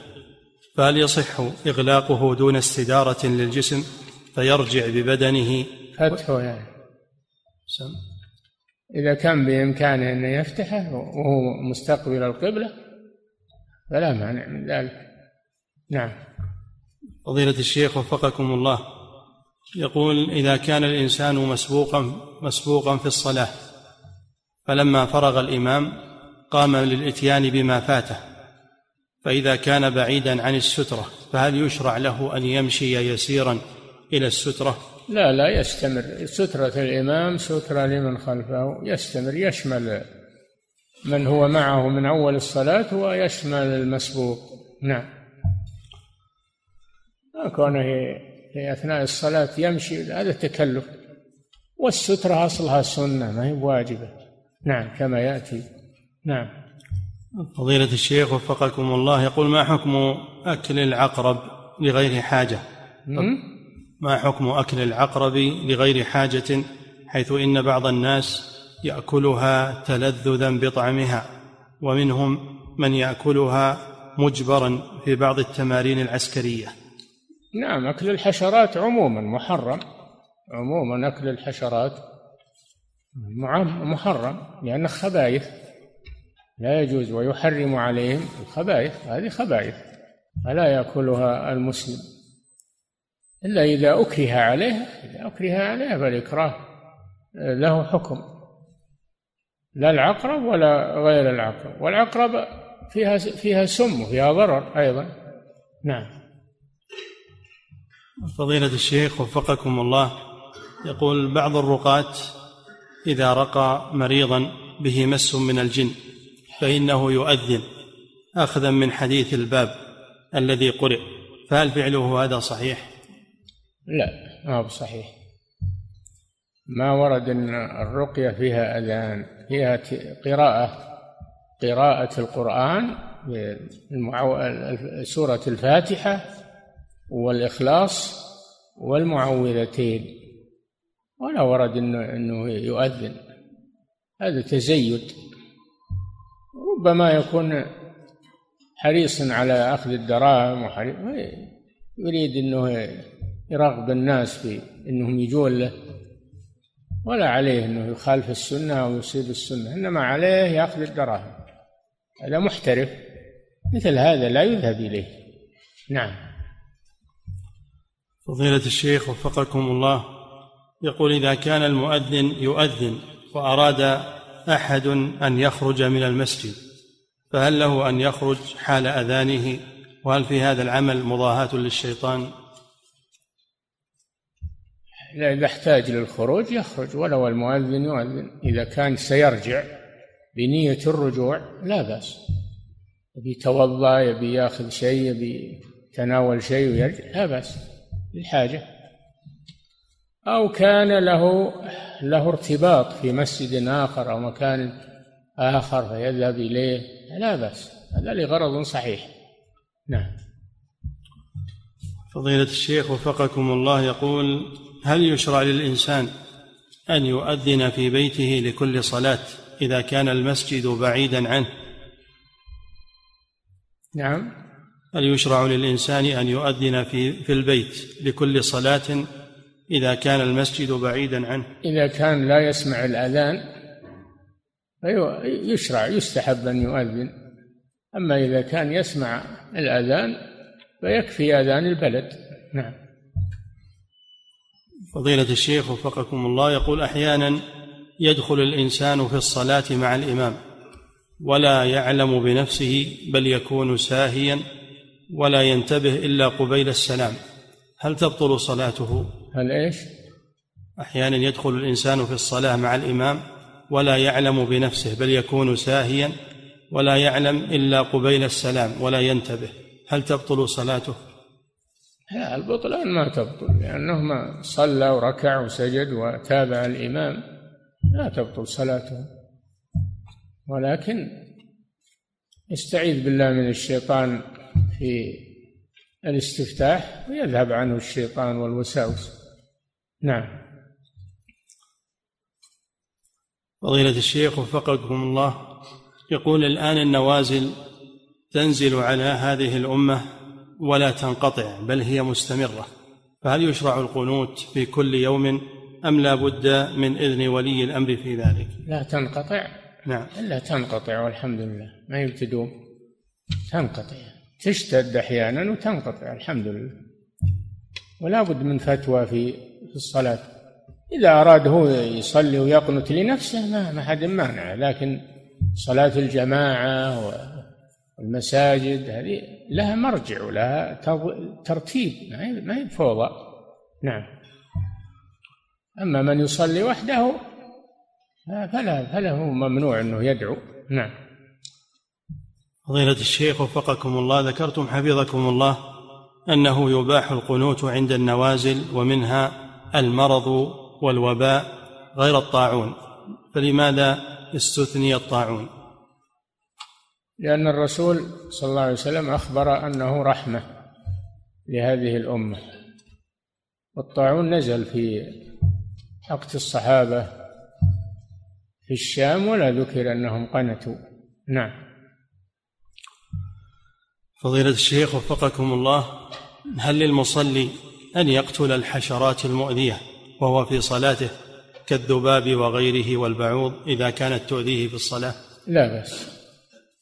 فهل يصح إغلاقه دون استدارة للجسم فيرجع ببدنه؟ فتحه يعني. سم. إذا كان بإمكانه أن يفتحه وهو مستقبل القبلة فلا مانع من ذلك. نعم. فضيلة الشيخ وفقكم الله. يقول إذا كان الإنسان مسبوقا مسبوقا في الصلاة فلما فرغ الإمام قام للإتيان بما فاته. فإذا كان بعيدا عن السترة فهل يشرع له أن يمشي يسيرا إلى السترة؟ لا لا يستمر. سترة الإمام سترة لمن خلفه. يستمر يشمل من هو معه من أول الصلاة ويشمل المسبوق. نعم. ما كونه في أثناء الصلاة يمشي هذا تكلف والسترة أصلها سنة ما هي واجبة نعم كما يأتي. نعم. فضيلة الشيخ وفقكم الله يقول ما حكم أكل العقرب لغير حاجة؟ ما حكم أكل العقرب لغير حاجة حيث إن بعض الناس يأكلها تلذذا بطعمها ومنهم من يأكلها مجبرا في بعض التمارين العسكرية؟ نعم أكل الحشرات عموما محرم. عموما أكل الحشرات محرم لأنه خبائث لا يجوز ويحرم عليهم الخبائث. هذه خبائث فلا يأكلها المسلم. إلا إذا أكره عليه إذا أكره عليه فالإكراه له حكم. لا العقرب ولا غير العقرب. والعقرب فيها فيها سم وفيها ضرر أيضا. نعم. فضيلة الشيخ وفقكم الله يقول بعض الرقاة إذا رقى مريضا به مس من الجن فإنه يؤذن أخذا من حديث الباب الذي قرئ فهل فعله هذا صحيح؟ لا ما هو صحيح ما ورد أن الرقية فيها أذان فيها قراءة قراءة القرآن سورة الفاتحة والإخلاص والمعوذتين. ولا ورد انه إنه يؤذن. هذا تزيد. ربما يكون حريصا على أخذ الدراهم يريد إنه يرغب الناس في إنهم يجون له. ولا عليه إنه يخالف السنة أو يصيب السنة. إنما عليه يأخذ الدراهم. هذا محترف. مثل هذا لا يذهب إليه. نعم. فضيلة الشيخ وفقكم الله يقول إذا كان المؤذن يؤذن وأراد أحد أن يخرج من المسجد فهل له أن يخرج حال أذانه؟ وهل في هذا العمل مضاهاة للشيطان؟ إذا احتاج للخروج يخرج ولو المؤذن يؤذن. إذا كان سيرجع بنية الرجوع لا بأس. يبي يتوضأ يبي يأخذ شيء يبي يتناول شيء ويرجع لا بأس. للحاجة. أو كان له له ارتباط في مسجد آخر أو مكان آخر فيذهب إليه. لا بأس هذا لغرض صحيح. نعم. فضيلة الشيخ وفقكم الله يقول هل يشرع للإنسان أن يؤذن في بيته لكل صلاة إذا كان المسجد بعيدا عنه؟ نعم. هل يشرع للإنسان أن يؤذن في في البيت لكل صلاة إذا كان المسجد بعيدا عنه. إذا كان لا يسمع الأذان يشرع يستحب أن يؤذن. أما إذا كان يسمع الأذان فيكفي أذان البلد. نعم. فضيلة الشيخ وفقكم الله يقول أحيانا يدخل الإنسان في الصلاة مع الإمام ولا يعلم بنفسه بل يكون ساهيا. ولا ينتبه إلا قبيل السلام. هل تبطل صلاته؟ هل إيش؟ أحيانا يدخل الإنسان في الصلاة مع الإمام ولا يعلم بنفسه بل يكون ساهيا ولا يعلم إلا قبيل السلام ولا ينتبه. هل تبطل صلاته؟ لا البطلان ما تبطل لأنه ما صلى وركع وسجد وتابع الإمام. لا تبطل صلاته. ولكن يستعيذ بالله من الشيطان. في الاستفتاح ويذهب عنه الشيطان والوساوس. نعم. فضيلة الشيخ وفقكم الله يقول الآن النوازل تنزل على هذه الأمة ولا تنقطع بل هي مستمرة. فهل يشرع القنوت في كل يوم أم لا بد من إذن ولي الأمر في ذلك؟ لا تنقطع. نعم. لا تنقطع والحمد لله. ما يبتدون تنقطع. تشتد أحيانا وتنقطع الحمد لله. ولا بد من فتوى في في الصلاة. إذا أراد هو يصلي ويقنت لنفسه ما ما حد مانع لكن صلاة الجماعة والمساجد هذه لها مرجع ولها ترتيب ما هي فوضى نعم. أما من يصلي وحده فلا فله ممنوع أنه يدعو. نعم. فضيلة الشيخ وفقكم الله ذكرتم حفظكم الله أنه يباح القنوت عند النوازل ومنها المرض والوباء غير الطاعون فلماذا استثني الطاعون؟ لأن الرسول صلى الله عليه وسلم أخبر أنه رحمة لهذه الأمة والطاعون نزل في وقت الصحابة في الشام ولا ذكر أنهم قنتوا. نعم. فضيلة الشيخ وفقكم الله هل للمصلي أن يقتل الحشرات المؤذية وهو في صلاته كالذباب وغيره والبعوض إذا كانت تؤذيه في الصلاة؟ لا بأس.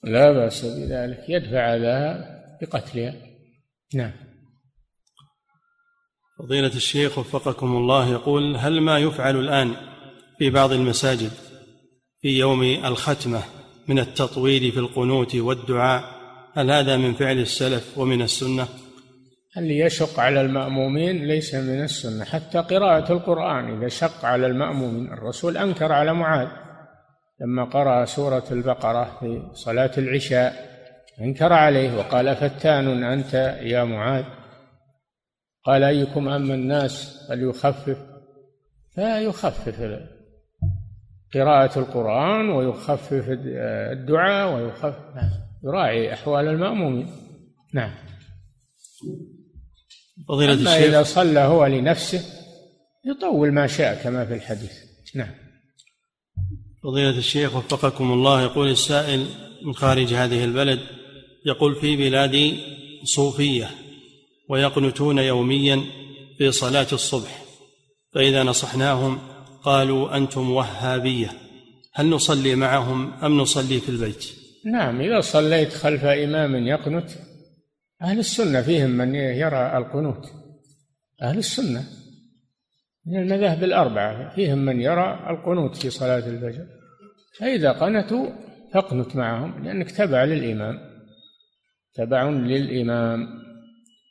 لا بأس بذلك. يدفع أذاها بقتلها. نعم. فضيلة الشيخ وفقكم الله يقول هل ما يفعل الآن في بعض المساجد في يوم الختمة من التطويل في القنوت والدعاء هل هذا من فعل السلف ومن السنة؟ اللي يشق على المأمومين ليس من السنة حتى قراءة القرآن إذا شق على المأمومين الرسول أنكر على معاذ. لما قرأ سورة البقرة في صلاة العشاء أنكر عليه وقال فتان أنت يا معاذ؟ قال أيكم أما الناس فليخفف. فيخفف قراءة القرآن ويخفف الدعاء ويخفف يراعي أحوال المأمومين. نعم. فضيلة أما الشيخ. إذا صلى هو لنفسه يطول ما شاء كما في الحديث. نعم. فضيلة الشيخ وفقكم الله يقول السائل من خارج هذه البلد يقول في بلادي صوفية ويقنتون يوميا في صلاة الصبح فإذا نصحناهم قالوا أنتم وهابية هل نصلي معهم أم نصلي في البيت؟ نعم إذا صليت خلف إمام يقنت أهل السنة فيهم من يرى القنوت. أهل السنة من المذاهب الأربعة فيهم من يرى القنوت في صلاة الفجر. فإذا قنتوا فاقنت معهم لأنك تبع للإمام. تبع للإمام.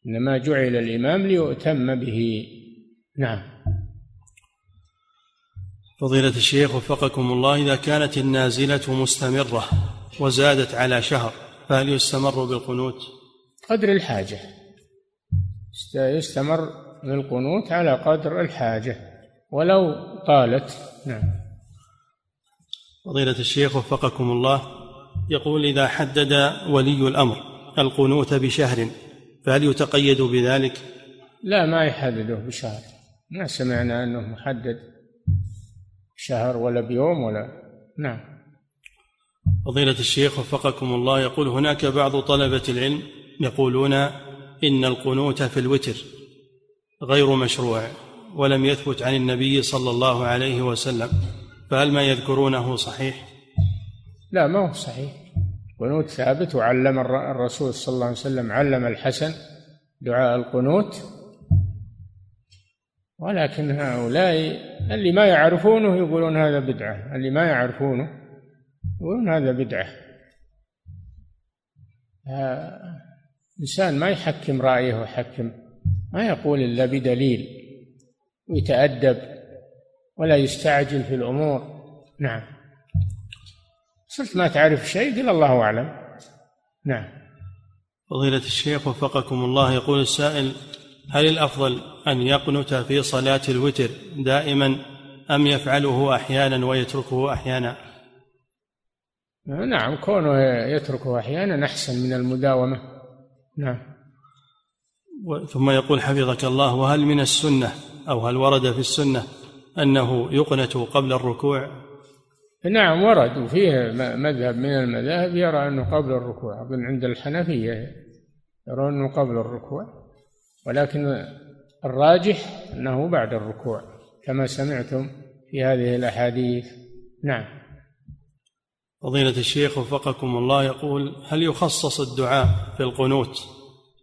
إنما جعل الإمام ليؤتم به. نعم. فضيلة الشيخ وفقكم الله إذا كانت النازلة مستمرة وزادت على شهر فهل يستمر بالقنوت؟ قدر الحاجة. يستمر بالقنوت على قدر الحاجة. ولو طالت. نعم. فضيلة الشيخ وفقكم الله يقول إذا حدد ولي الأمر القنوت بشهر فهل يتقيد بذلك؟ لا ما يحدده بشهر. ما سمعنا أنه محدد شهر ولا بيوم ولا نعم. فضيلة الشيخ وفقكم الله يقول هناك بعض طلبة العلم يقولون إن القنوت في الوتر غير مشروع ولم يثبت عن النبي صلى الله عليه وسلم فهل ما يذكرونه صحيح؟ لا ما هو صحيح القنوت ثابت وعلم الرسول صلى الله عليه وسلم علم الحسن دعاء القنوت ولكن هؤلاء اللي ما يعرفونه يقولون هذا بدعة اللي ما يعرفونه يقولون هذا بدعة. الإنسان ما يحكم رأيه ويحكم ما يقول إلا بدليل ويتأدب ولا يستعجل في الأمور. نعم. صرت ما تعرف شيء قل الله أعلم. نعم. فضيلة الشيخ وفقكم الله يقول السائل هل الأفضل أن يقنت في صلاة الوتر دائما أم يفعله أحيانا ويتركه أحيانا؟ نعم كونه يتركه أحيانا أحسن من المداومة. نعم. ثم يقول حفظك الله وهل من السنة أو هل ورد في السنة أنه يقنت قبل الركوع؟ نعم ورد وفيه مذهب من المذاهب يرى أنه قبل الركوع أظن عند الحنفية يرون أنه قبل الركوع ولكن الراجح أنه بعد الركوع كما سمعتم في هذه الأحاديث. نعم. فضيلة الشيخ وفقكم الله يقول هل يخصص الدعاء في القنوت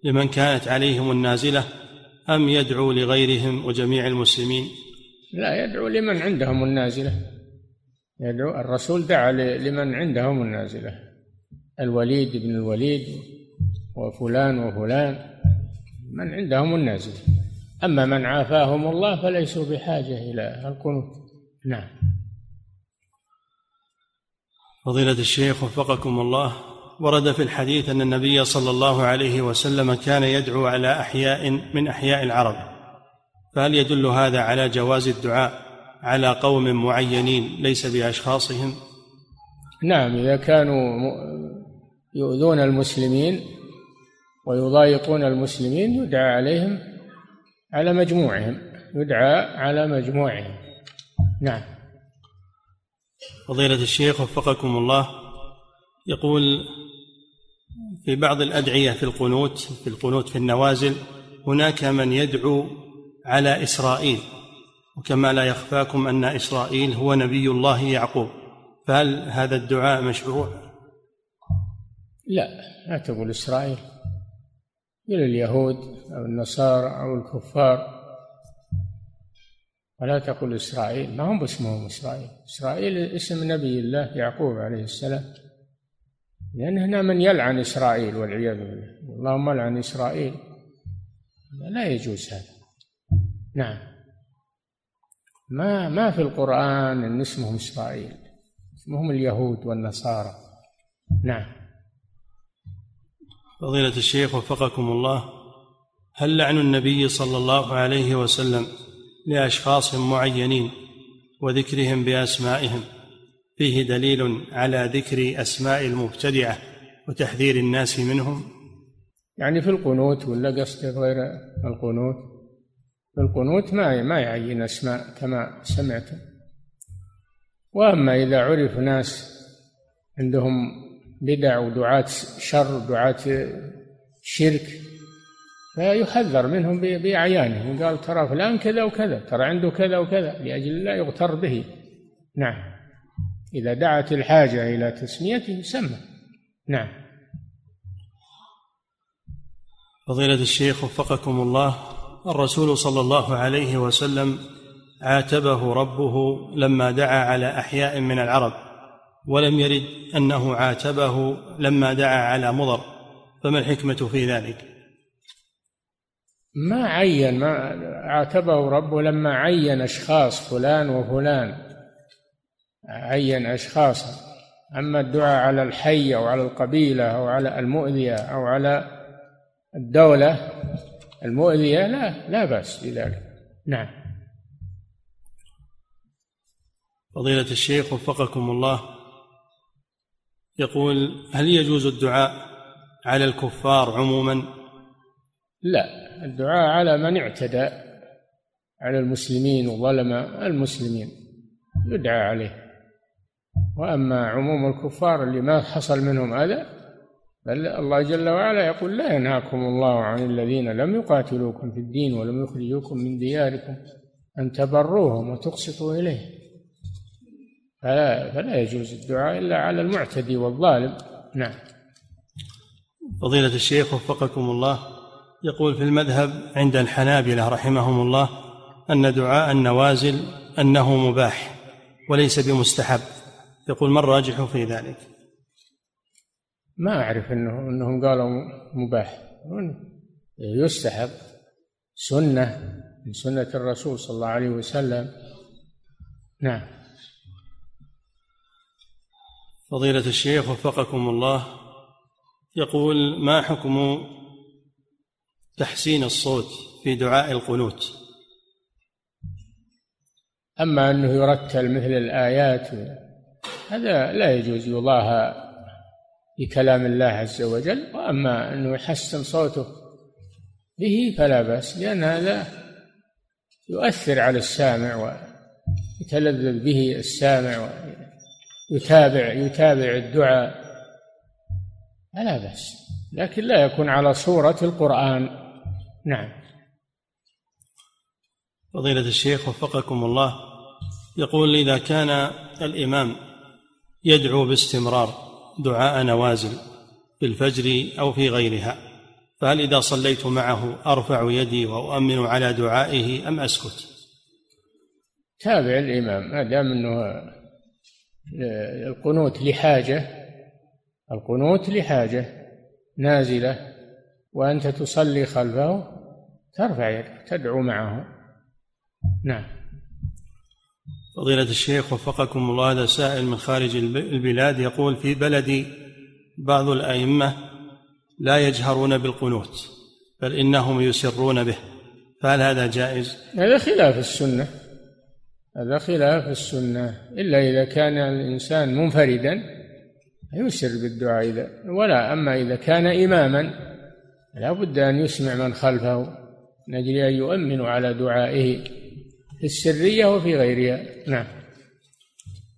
لمن كانت عليهم النازلة أم يدعو لغيرهم وجميع المسلمين؟ لا يدعو لمن عندهم النازلة. يدعو الرسول دعا لمن عندهم النازلة. الوليد بن الوليد وفلان وفلان من عندهم النازلة. أما من عافاهم الله فليسوا بحاجة إلى القنوت. نعم. فضيلة الشيخ وفقكم الله ورد في الحديث أن النبي صلى الله عليه وسلم كان يدعو على أحياء من أحياء العرب. فهل يدل هذا على جواز الدعاء على قوم معينين ليس بأشخاصهم؟ نعم إذا كانوا يؤذون المسلمين ويضايقون المسلمين يدعى عليهم على مجموعهم يدعى على مجموعهم. نعم. فضيلة الشيخ وفقكم الله يقول في بعض الأدعية في القنوت في القنوت في النوازل هناك من يدعو على إسرائيل وكما لا يخفاكم أن إسرائيل هو نبي الله يعقوب فهل هذا الدعاء مشروع؟ لا لا تقول إسرائيل قل اليهود أو النصارى أو الكفار ولا تقل إسرائيل. ما هم باسمهم إسرائيل؟ إسرائيل اسم نبي الله يعقوب عليه السلام. لأن هنا من يلعن إسرائيل والعياذ بالله. اللهم لعن إسرائيل. لا يجوز هذا. نعم. ما ما في القرآن أن اسمهم إسرائيل. اسمهم اليهود والنصارى. نعم. فضيلة الشيخ وفقكم الله هل لعن النبي صلى الله عليه وسلم لأشخاص معينين وذكرهم بأسمائهم. فيه دليل على ذكر أسماء المبتدعة وتحذير الناس منهم. يعني في القنوت ولا قصد غير القنوت؟ في القنوت ما ما يعين أسماء كما سمعتم وأما إذا عرف ناس عندهم بدع ودعاة شر ودعاة شرك فيحذر منهم بأعيانهم. قال ترى فلان كذا وكذا ترى عنده كذا وكذا لأجل لا يغتر به. نعم. إذا دعت الحاجة إلى تسميته سمى. نعم. فضيلة الشيخ وفقكم الله الرسول صلى الله عليه وسلم عاتبه ربه لما دعا على أحياء من العرب ولم يرد أنه عاتبه لما دعا على مضر. فما الحكمة في ذلك؟ ما عين ما عاتبه ربه لما عين أشخاص فلان وفلان. عين أشخاصا أما الدعاء على الحي أو على القبيلة أو على المؤذية أو على الدولة المؤذية لا لا بأس بذلك. نعم. فضيلة الشيخ وفقكم الله. يقول هل يجوز الدعاء على الكفار عموما؟ لا. الدعاء على من اعتدى على المسلمين وظلم المسلمين يدعى عليه. وأما عموم الكفار اللي ما حصل منهم أذى بل الله جل وعلا يقول لا ينهاكم الله عن الذين لم يقاتلوكم في الدين ولم يخرجوكم من دياركم أن تبروهم وتقسطوا إليه. فلا, فلا يجوز الدعاء إلا على المعتدي والظالم. نعم. فضيلة الشيخ وفقكم الله. يقول في المذهب عند الحنابلة رحمهم الله أن دعاء النوازل أنه مباح وليس بمستحب. يقول ما الراجح في ذلك؟ ما أعرف أنه أنهم قالوا مباح. يستحب. سنة. من سنة الرسول صلى الله عليه وسلم. نعم. فضيلة الشيخ وفقكم الله يقول ما حكم تحسين الصوت في دعاء القنوت. أما أنه يرتل مثل الآيات هذا لا يجوز يضاهى بكلام الله عز وجل. وأما أنه يحسن صوته به فلا بأس لأن هذا يؤثر على السامع ويتلذذ به السامع ويتابع يتابع الدعاء. فلا بأس لكن لا يكون على صورة القرآن. نعم. فضيلة الشيخ وفقكم الله يقول إذا كان الإمام يدعو باستمرار دعاء نوازل في الفجر أو في غيرها فهل إذا صليت معه أرفع يدي وأؤمن على دعائه أم أسكت؟ تابع الإمام ما دام إنه القنوت لحاجة القنوت لحاجة نازلة وأنت تصلي خلفه ترفع يدك تدعو معه. نعم. فضيلة الشيخ وفقكم الله هذا سائل من خارج البلاد يقول في بلدي بعض الأئمة لا يجهرون بالقنوت بل إنهم يسرون به. فهل هذا جائز؟ هذا خلاف السنة. هذا خلاف السنة. إلا إذا كان الإنسان منفردا يسر بالدعاء إذا ولا أما إذا كان إماما لا بد أن يسمع من خلفه. من أجل أن يؤمن على دعائه في السرية وفي غيرها. نعم.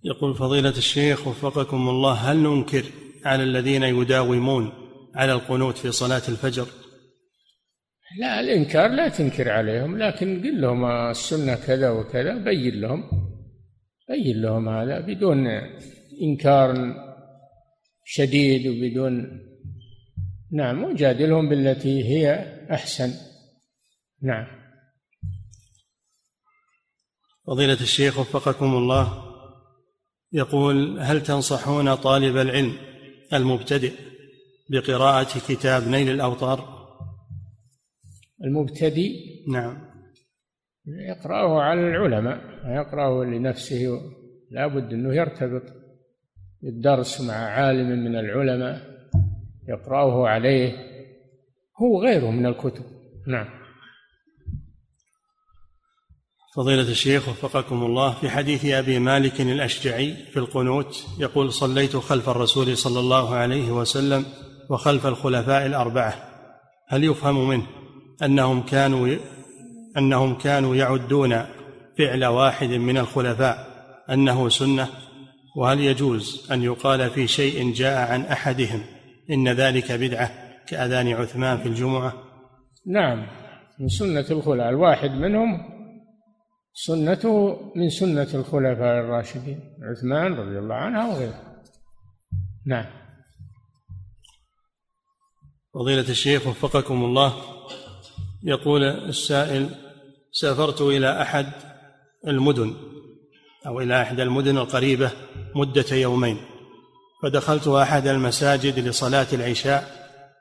يقول فضيلة الشيخ وفقكم الله هل ننكر على الذين يداومون على القنوت في صلاة الفجر؟ لا الإنكار لا تنكر عليهم لكن قل لهم السنة كذا وكذا بين لهم بين لهم هذا بدون إنكار شديد وبدون نعم وجادلهم بالتي هي أحسن. نعم. فضيلة الشيخ وفقكم الله يقول هل تنصحون طالب العلم المبتدئ بقراءة كتاب نيل الأوطار المبتدئ؟ نعم. يقرأه على العلماء يقرأه لنفسه لا بد أنه يرتبط بالدرس مع عالم من العلماء. يقرأه عليه هو غيره من الكتب. نعم. فضيلة الشيخ وفقكم الله في حديث أبي مالك الأشجعي في القنوت يقول صليت خلف الرسول صلى الله عليه وسلم وخلف الخلفاء الأربعة. هل يفهم منه أنهم كانوا أنهم كانوا يعدون فعل واحد من الخلفاء أنه سنة؟ وهل يجوز أن يقال في شيء جاء عن أحدهم؟ إن ذلك بدعة كأذان عثمان في الجمعة. نعم من سنة الخلفاء الواحد منهم سنته من سنة الخلفاء الراشدين عثمان رضي الله عنه وغيره نعم. فضيلة الشيخ وفقكم الله يقول السائل سافرت إلى أحد المدن أو إلى إحدى المدن القريبة مدة يومين. فدخلت أحد المساجد لصلاة العشاء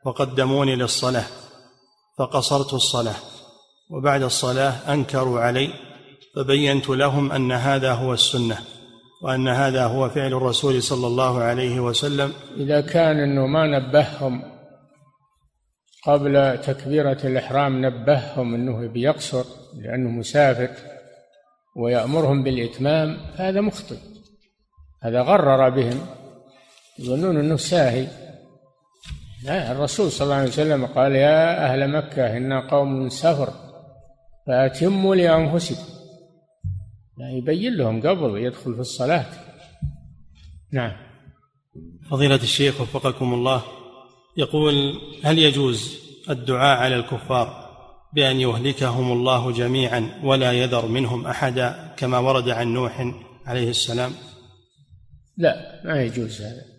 وقدموني للصلاة فقصرت الصلاة وبعد الصلاة أنكروا علي فبينت لهم أن هذا هو السنة وأن هذا هو فعل الرسول صلى الله عليه وسلم. إذا كان إنه ما نبههم قبل تكبيرة الإحرام نبههم إنه بيقصر لأنه مسافر ويأمرهم بالإتمام هذا مخطئ هذا غرر بهم. يظنون إنه ساهي. لا الرسول صلى الله عليه وسلم قال يا أهل مكة إنا قوم سفر فأتموا لأنفسكم. يعني يبين لهم قبل يدخل في الصلاة. نعم. فضيلة الشيخ وفقكم الله يقول هل يجوز الدعاء على الكفار بأن يهلكهم الله جميعا ولا يذر منهم أحدا كما ورد عن نوح عليه السلام؟ لا ما يجوز هذا.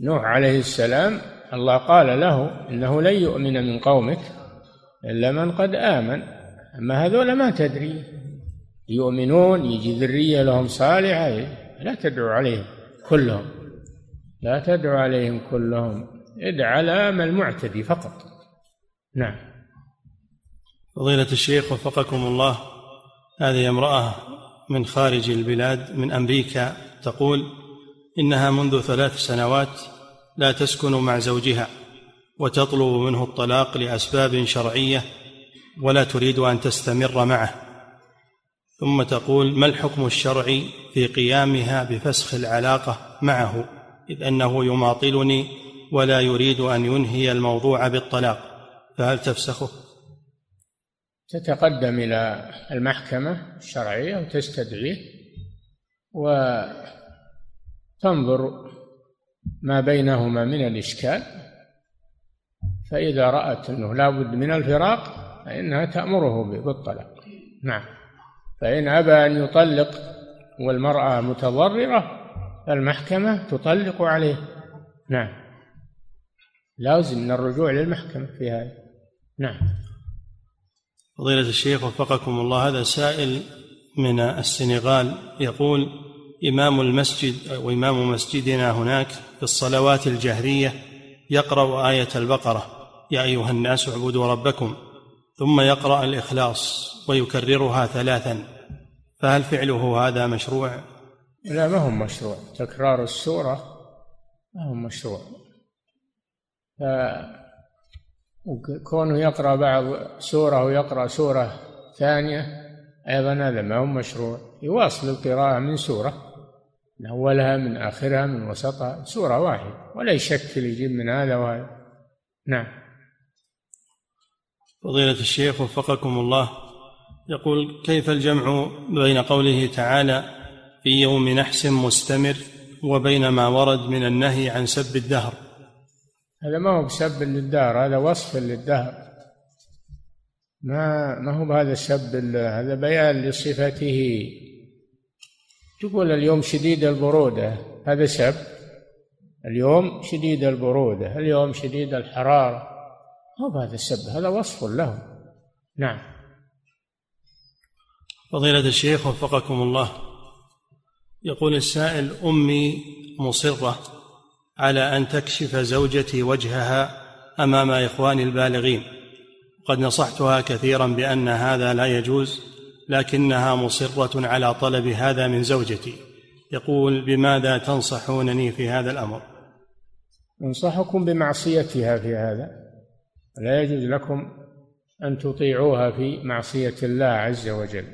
نوح عليه السلام الله قال له إنه لن يؤمن من قومك إلا من قد آمن. أما هذول ما تدري. يؤمنون يجي ذرية لهم صالحة لا تدعو عليهم كلهم لا تدعو عليهم كلهم. ادع على المعتدي فقط. نعم. فضيلة الشيخ وفقكم الله هذه امرأة من خارج البلاد من أمريكا تقول إنها منذ ثلاث سنوات لا تسكن مع زوجها وتطلب منه الطلاق لأسباب شرعية ولا تريد أن تستمر معه. ثم تقول ما الحكم الشرعي في قيامها بفسخ العلاقة معه؟ إذ أنه يماطلني ولا يريد أن ينهي الموضوع بالطلاق فهل تفسخه؟ تتقدم إلى المحكمة الشرعية وتستدعيه وتنظر ما بينهما من الإشكال فإذا رأت أنه لابد من الفراق فإنها تأمره بالطلاق. نعم. فإن أبى أن يطلق والمرأة متضررة المحكمة تطلق عليه. نعم. لازم من الرجوع للمحكمة في هذا. نعم. فضيلة الشيخ وفقكم الله هذا سائل من السنغال يقول إمام المسجد أو إمام مسجدنا هناك في الصلوات الجهرية يقرأ آية البقرة يا أيها الناس اعبدوا ربكم ثم يقرأ الإخلاص ويكررها ثلاثا. فهل فعله هذا مشروع؟ لا ما هو مشروع. تكرار السورة ما هو مشروع. ف كونه يقرأ بعض سورة ويقرأ سورة ثانية أيضا هذا ما هو مشروع. يواصل القراءة من سورة من أولها من آخرها من وسطها سورة واحدة. ولا يشكل يجيب من هذا وهذا. نعم. فضيلة الشيخ وفقكم الله. يقول كيف الجمع بين قوله تعالى في يوم نحس مستمر وبين ما ورد من النهي عن سب الدهر؟ هذا ما هو بسب للدهر هذا وصف للدهر. ما ما هو بهذا سب هذا بيان لصفته. تقول اليوم شديد البرودة؟ هذا سب اليوم شديد البرودة اليوم شديد الحرارة. هو هذا السب هذا وصف له نعم. فضيلة الشيخ وفقكم الله. يقول السائل أمي مصرة على أن تكشف زوجتي وجهها أمام إخواني البالغين. قد نصحتها كثيرا بأن هذا لا يجوز. لكنها مصرة على طلب هذا من زوجتي. يقول بماذا تنصحونني في هذا الأمر؟ أنصحكم بمعصيتها في هذا. لا يجوز لكم أن تطيعوها في معصية الله عز وجل.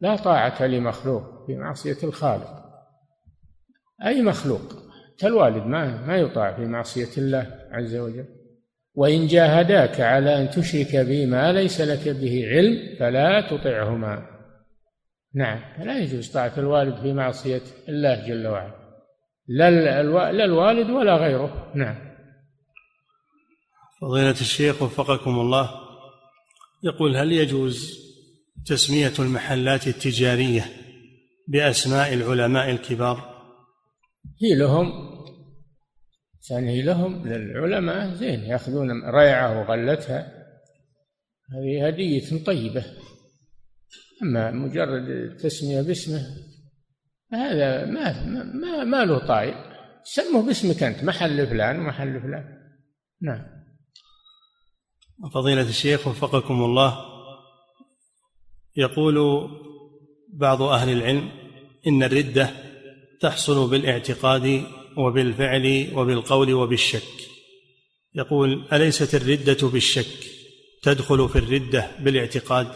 لا طاعة لمخلوق في معصية الخالق. أي مخلوق؟ كالوالد ما ما يطاع في معصية الله عز وجل. وإن جاهداك على أن تشرك به ما ليس لك به علم فلا تطعهما. نعم فلا يجوز طاعة الوالد في معصية الله جل وعلا. لا الوالد ولا غيره. نعم. فضيلة الشيخ وفقكم الله يقول هل يجوز تسمية المحلات التجارية بأسماء العلماء الكبار؟ هي لهم هي لهم للعلماء زين ياخذون ريعة وغلتها. هذه هدية طيبة. أما مجرد التسمية باسمه هذا ما ما ما له طايل سمه باسمك أنت محل فلان ومحل فلان. نعم. فضيلة الشيخ وفقكم الله. يقول بعض أهل العلم إن الردة تحصل بالاعتقاد وبالفعل وبالقول وبالشك. يقول أليست الردة بالشك تدخل في الردة بالاعتقاد؟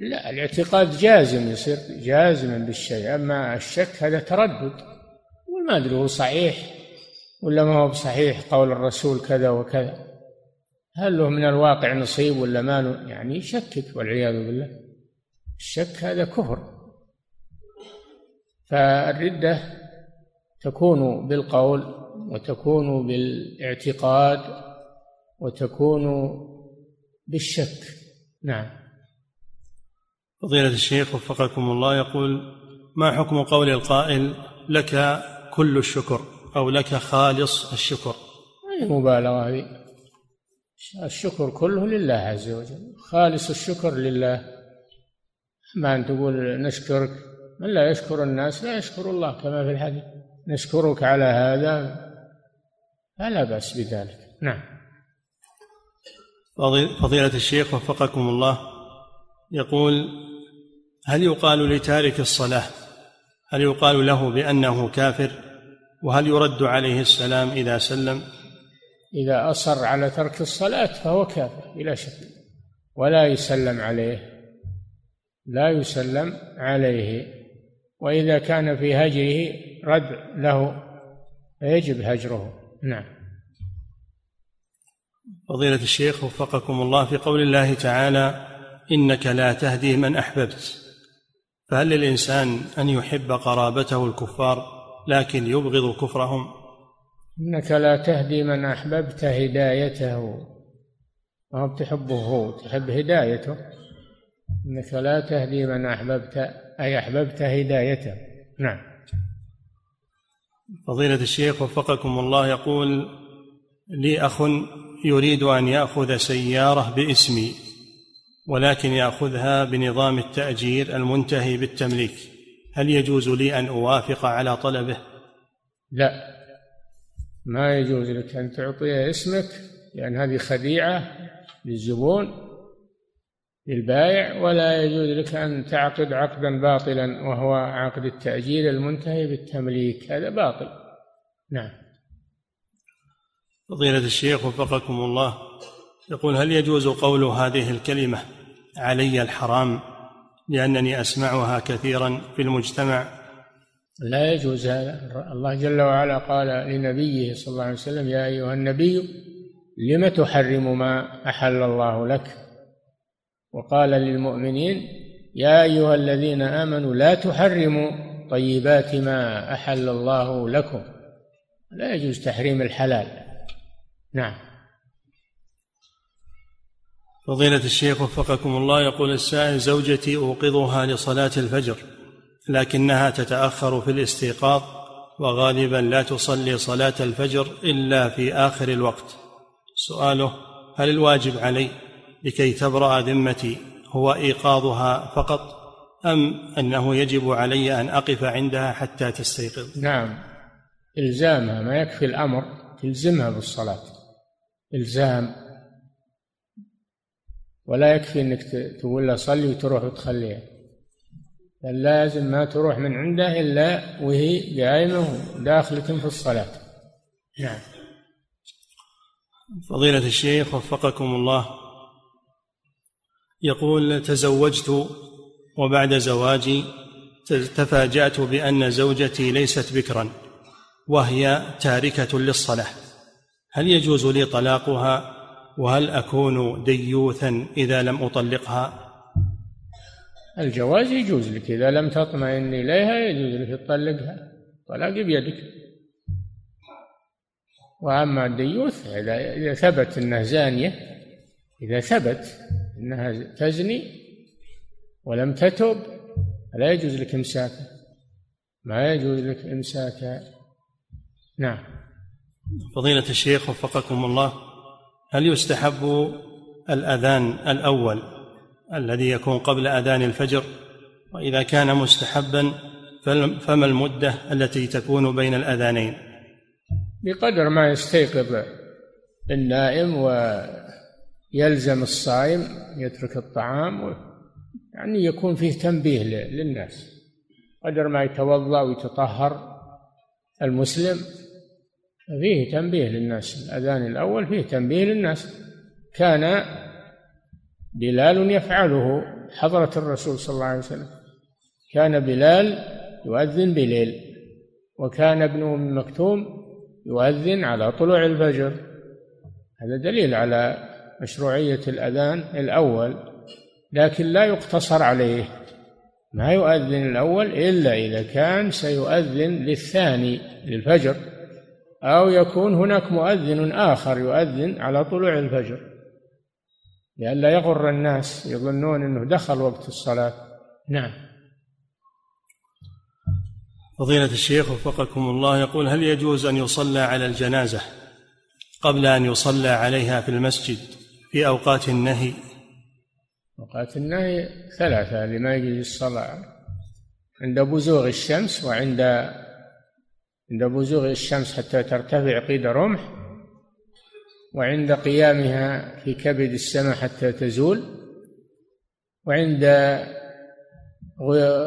لا الاعتقاد جازم يصير جازما بالشيء. أما الشك هذا تردد وما أدري هو صحيح ولا ما هو بصحيح قول الرسول كذا وكذا. هل له من الواقع نصيب ولا ما له؟ يعني يشكك والعياذ بالله. الشك هذا كفر. فالردة تكون بالقول وتكون بالاعتقاد وتكون بالشك. نعم. فضيلة الشيخ وفقكم الله يقول ما حكم قول القائل لك كل الشكر أو لك خالص الشكر؟ أي مبالغة هذه؟ الشكر كله لله عز وجل خالص الشكر لله. ما أن تقول نشكرك من لا يشكر الناس؟ لا يشكر الله كما في الحديث. نشكرك على هذا. فلا بأس بذلك. نعم. فضيلة الشيخ وفقكم الله. يقول هل يقال لتارك الصلاة هل يقال له بأنه كافر؟ وهل يرد عليه السلام إذا سلم؟ إذا أصر على ترك الصلاة فهو كافر بلا شك. ولا يسلم عليه. لا يسلم عليه. وإذا كان في هجره رد له فيجب هجره. نعم. فضيلة الشيخ وفقكم الله في قول الله تعالى إنك لا تهدي من أحببت. فهل للإنسان أن يحب قرابته الكفار لكن يبغض كفرهم؟ إنك لا تهدي من أحببت هدايته. ما تحبه هو تحب هدايته. إنك لا تهدي من أحببت أي أحببت هدايته. نعم. فضيلة الشيخ وفقكم الله يقول لي أخ يريد أن يأخذ سيارة باسمي ولكن يأخذها بنظام التأجير المنتهي بالتمليك هل يجوز لي أن أوافق على طلبه؟ لا ما يجوز لك أن تعطيه اسمك لأن هذه خديعة للزبون للبائع ولا يجوز لك أن تعقد عقدا باطلا وهو عقد التأجير المنتهي بالتمليك. هذا باطل. نعم. فضيلة الشيخ وفقكم الله يقول هل يجوز قول هذه الكلمة علي الحرام لأنني أسمعها كثيرا في المجتمع؟ لا يجوز هذا. الله جل وعلا قال لنبيه صلى الله عليه وسلم يا أيها النبي لم تحرم ما أحل الله لك؟ وقال للمؤمنين يا أيها الذين آمنوا لا تحرموا طيبات ما أحل الله لكم. لا يجوز تحريم الحلال. نعم. فضيلة الشيخ وفقكم الله يقول السائل زوجتي أوقظها لصلاة الفجر لكنها تتأخر في الاستيقاظ وغالبا لا تصلي صلاة الفجر إلا في آخر الوقت. سؤاله هل الواجب علي لكي تبرأ ذمتي هو إيقاظها فقط أم أنه يجب علي أن أقف عندها حتى تستيقظ؟ نعم. إلزامها ما يكفي الأمر تلزمها بالصلاة. إلزام. ولا يكفي أنك تقول لها صلي وتروح وتخليها. لازم ما تروح من عنده إلا وهي قائمة وداخلة في الصلاة. نعم. فضيلة الشيخ وفقكم الله. يقول تزوجت وبعد زواجي تفاجأت بأن زوجتي ليست بكرا وهي تاركة للصلاة. هل يجوز لي طلاقها؟ وهل أكون ديوثا إذا لم أطلقها؟ الجواز يجوز لك. إذا لم تطمئن إليها يجوز لك تطلقها. طلاق بيدك. وأما الديوث إذا ثبت أنها زانية إذا ثبت أنها تزني ولم تتب فلا يجوز لك إمساكها. ما يجوز لك إمساكها. نعم. فضيلة الشيخ وفقكم الله هل يستحب الأذان الأول الذي يكون قبل أذان الفجر؟ وإذا كان مستحبا فما المدة التي تكون بين الأذانين؟ بقدر ما يستيقظ النائم ويلزم الصائم يترك الطعام يعني يكون فيه تنبيه للناس. قدر ما يتوضأ ويتطهر المسلم فيه تنبيه للناس. الأذان الأول فيه تنبيه للناس. كان بلال يفعله. حضرة الرسول صلى الله عليه وسلم. كان بلال يؤذن بليل وكان ابن أم مكتوم يؤذن على طلوع الفجر. هذا دليل على مشروعية الأذان الأول لكن لا يقتصر عليه. ما يؤذن الأول إلا إذا كان سيؤذن للثاني للفجر أو يكون هناك مؤذن آخر يؤذن على طلوع الفجر. لئلا يغر الناس يظنون أنه دخل وقت الصلاة. نعم. فضيلة الشيخ وفقكم الله يقول هل يجوز أن يصلى على الجنازة قبل أن يصلى عليها في المسجد؟ في أوقات النهي. أوقات النهي ثلاثة لما يجوز الصلاة عند بزوغ الشمس وعند عند بزوغ الشمس حتى ترتفع قيد رمح وعند قيامها في كبد السماء حتى تزول وعند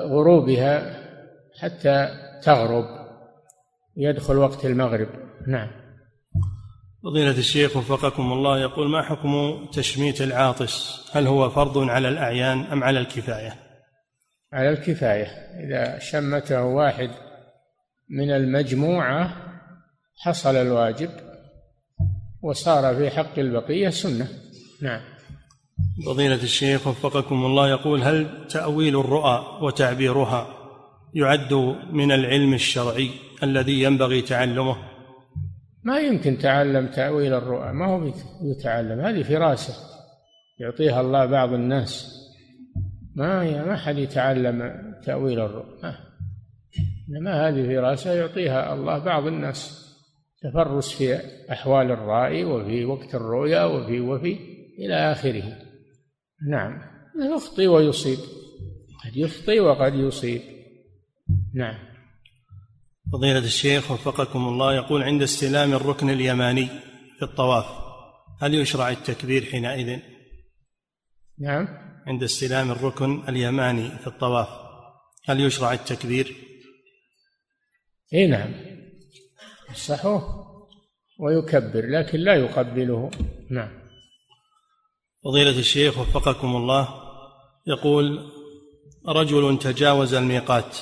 غروبها حتى تغرب يدخل وقت المغرب. نعم. فضيلة الشيخ وفقكم الله يقول ما حكم تشميت العاطس؟ هل هو فرض على الأعيان أم على الكفاية؟ على الكفاية. إذا شمته واحد من المجموعة حصل الواجب وصار في حق البقية سنة. نعم. فضيلة الشيخ وفقكم الله يقول هل تأويل الرؤى وتعبيرها يعد من العلم الشرعي الذي ينبغي تعلمه؟ ما يمكن تعلم تأويل الرؤى ما هو يتعلم هذه فراسة يعطيها الله بعض الناس. ما ما حد يتعلم تأويل الرؤى إنما هذه فراسة يعطيها الله بعض الناس. تفرس في أحوال الرائي وفي وقت الرؤيا وفي وفي إلى آخره. نعم. يخطي ويصيب قد يخطي وقد يصيب. نعم. فضيلة الشيخ وفقكم الله يقول عند استلام الركن اليماني في الطواف هل يشرع التكبير حينئذ؟ نعم. عند استلام الركن اليماني في الطواف هل يشرع التكبير؟ اي نعم. يمسحه ويكبر لكن لا يقبله. نعم. فضيلة الشيخ وفقكم الله يقول رجل تجاوز الميقات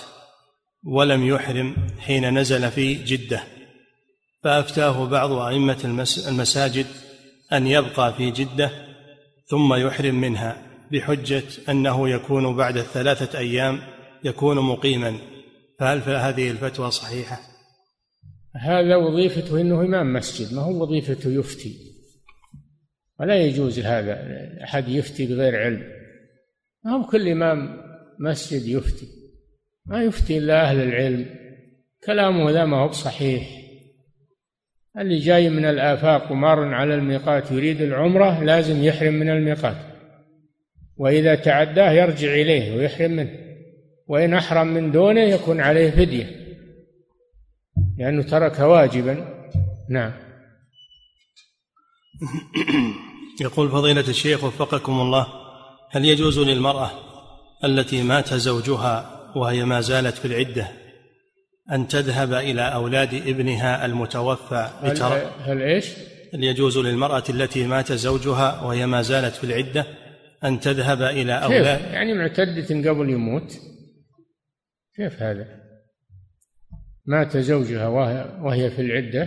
ولم يحرم حين نزل في جدة فأفتاه بعض أئمة المساجد أن يبقى في جدة ثم يحرم منها بحجة أنه يكون بعد الثلاثة أيام يكون مقيما. فهل هذه الفتوى صحيحة؟ هذا وظيفته إنه إمام مسجد ما هو وظيفته يفتي. ولا يجوز هذا أحد يفتي بغير علم. ما هو كل إمام مسجد يفتي. ما يفتي إلا أهل العلم. كلامه ذا ما هو صحيح اللي جاي من الآفاق ومار على الميقات يريد العمرة لازم يحرم من الميقات. وإذا تعداه يرجع إليه ويحرم منه. وإن أحرم من دونه يكون عليه فدية. لأنه ترك واجبا. نعم. *coughs* يقول فضيلة الشيخ وفقكم الله هل يجوز للمرأة التي مات زوجها وهي ما زالت في العدة أن تذهب إلى أولاد ابنها المتوفى هل, هل إيش؟ هل يجوز للمرأة التي مات زوجها وهي ما زالت في العدة أن تذهب إلى أولاد يعني معتدة قبل يموت؟ كيف هذا؟ مات زوجها وهي, وهي في العدة؟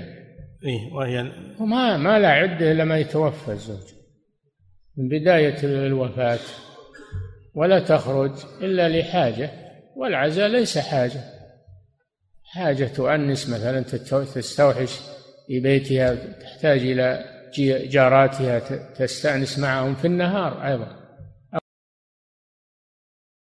إيه وهي وما ما لا عدة إلا ما يتوفى الزوج. من بداية الوفاة. ولا تخرج إلا لحاجة. والعزاء ليس حاجة. حاجة تؤنس مثلا تستوحش في بيتها تحتاج إلى جاراتها تستأنس معهم في النهار أيضا.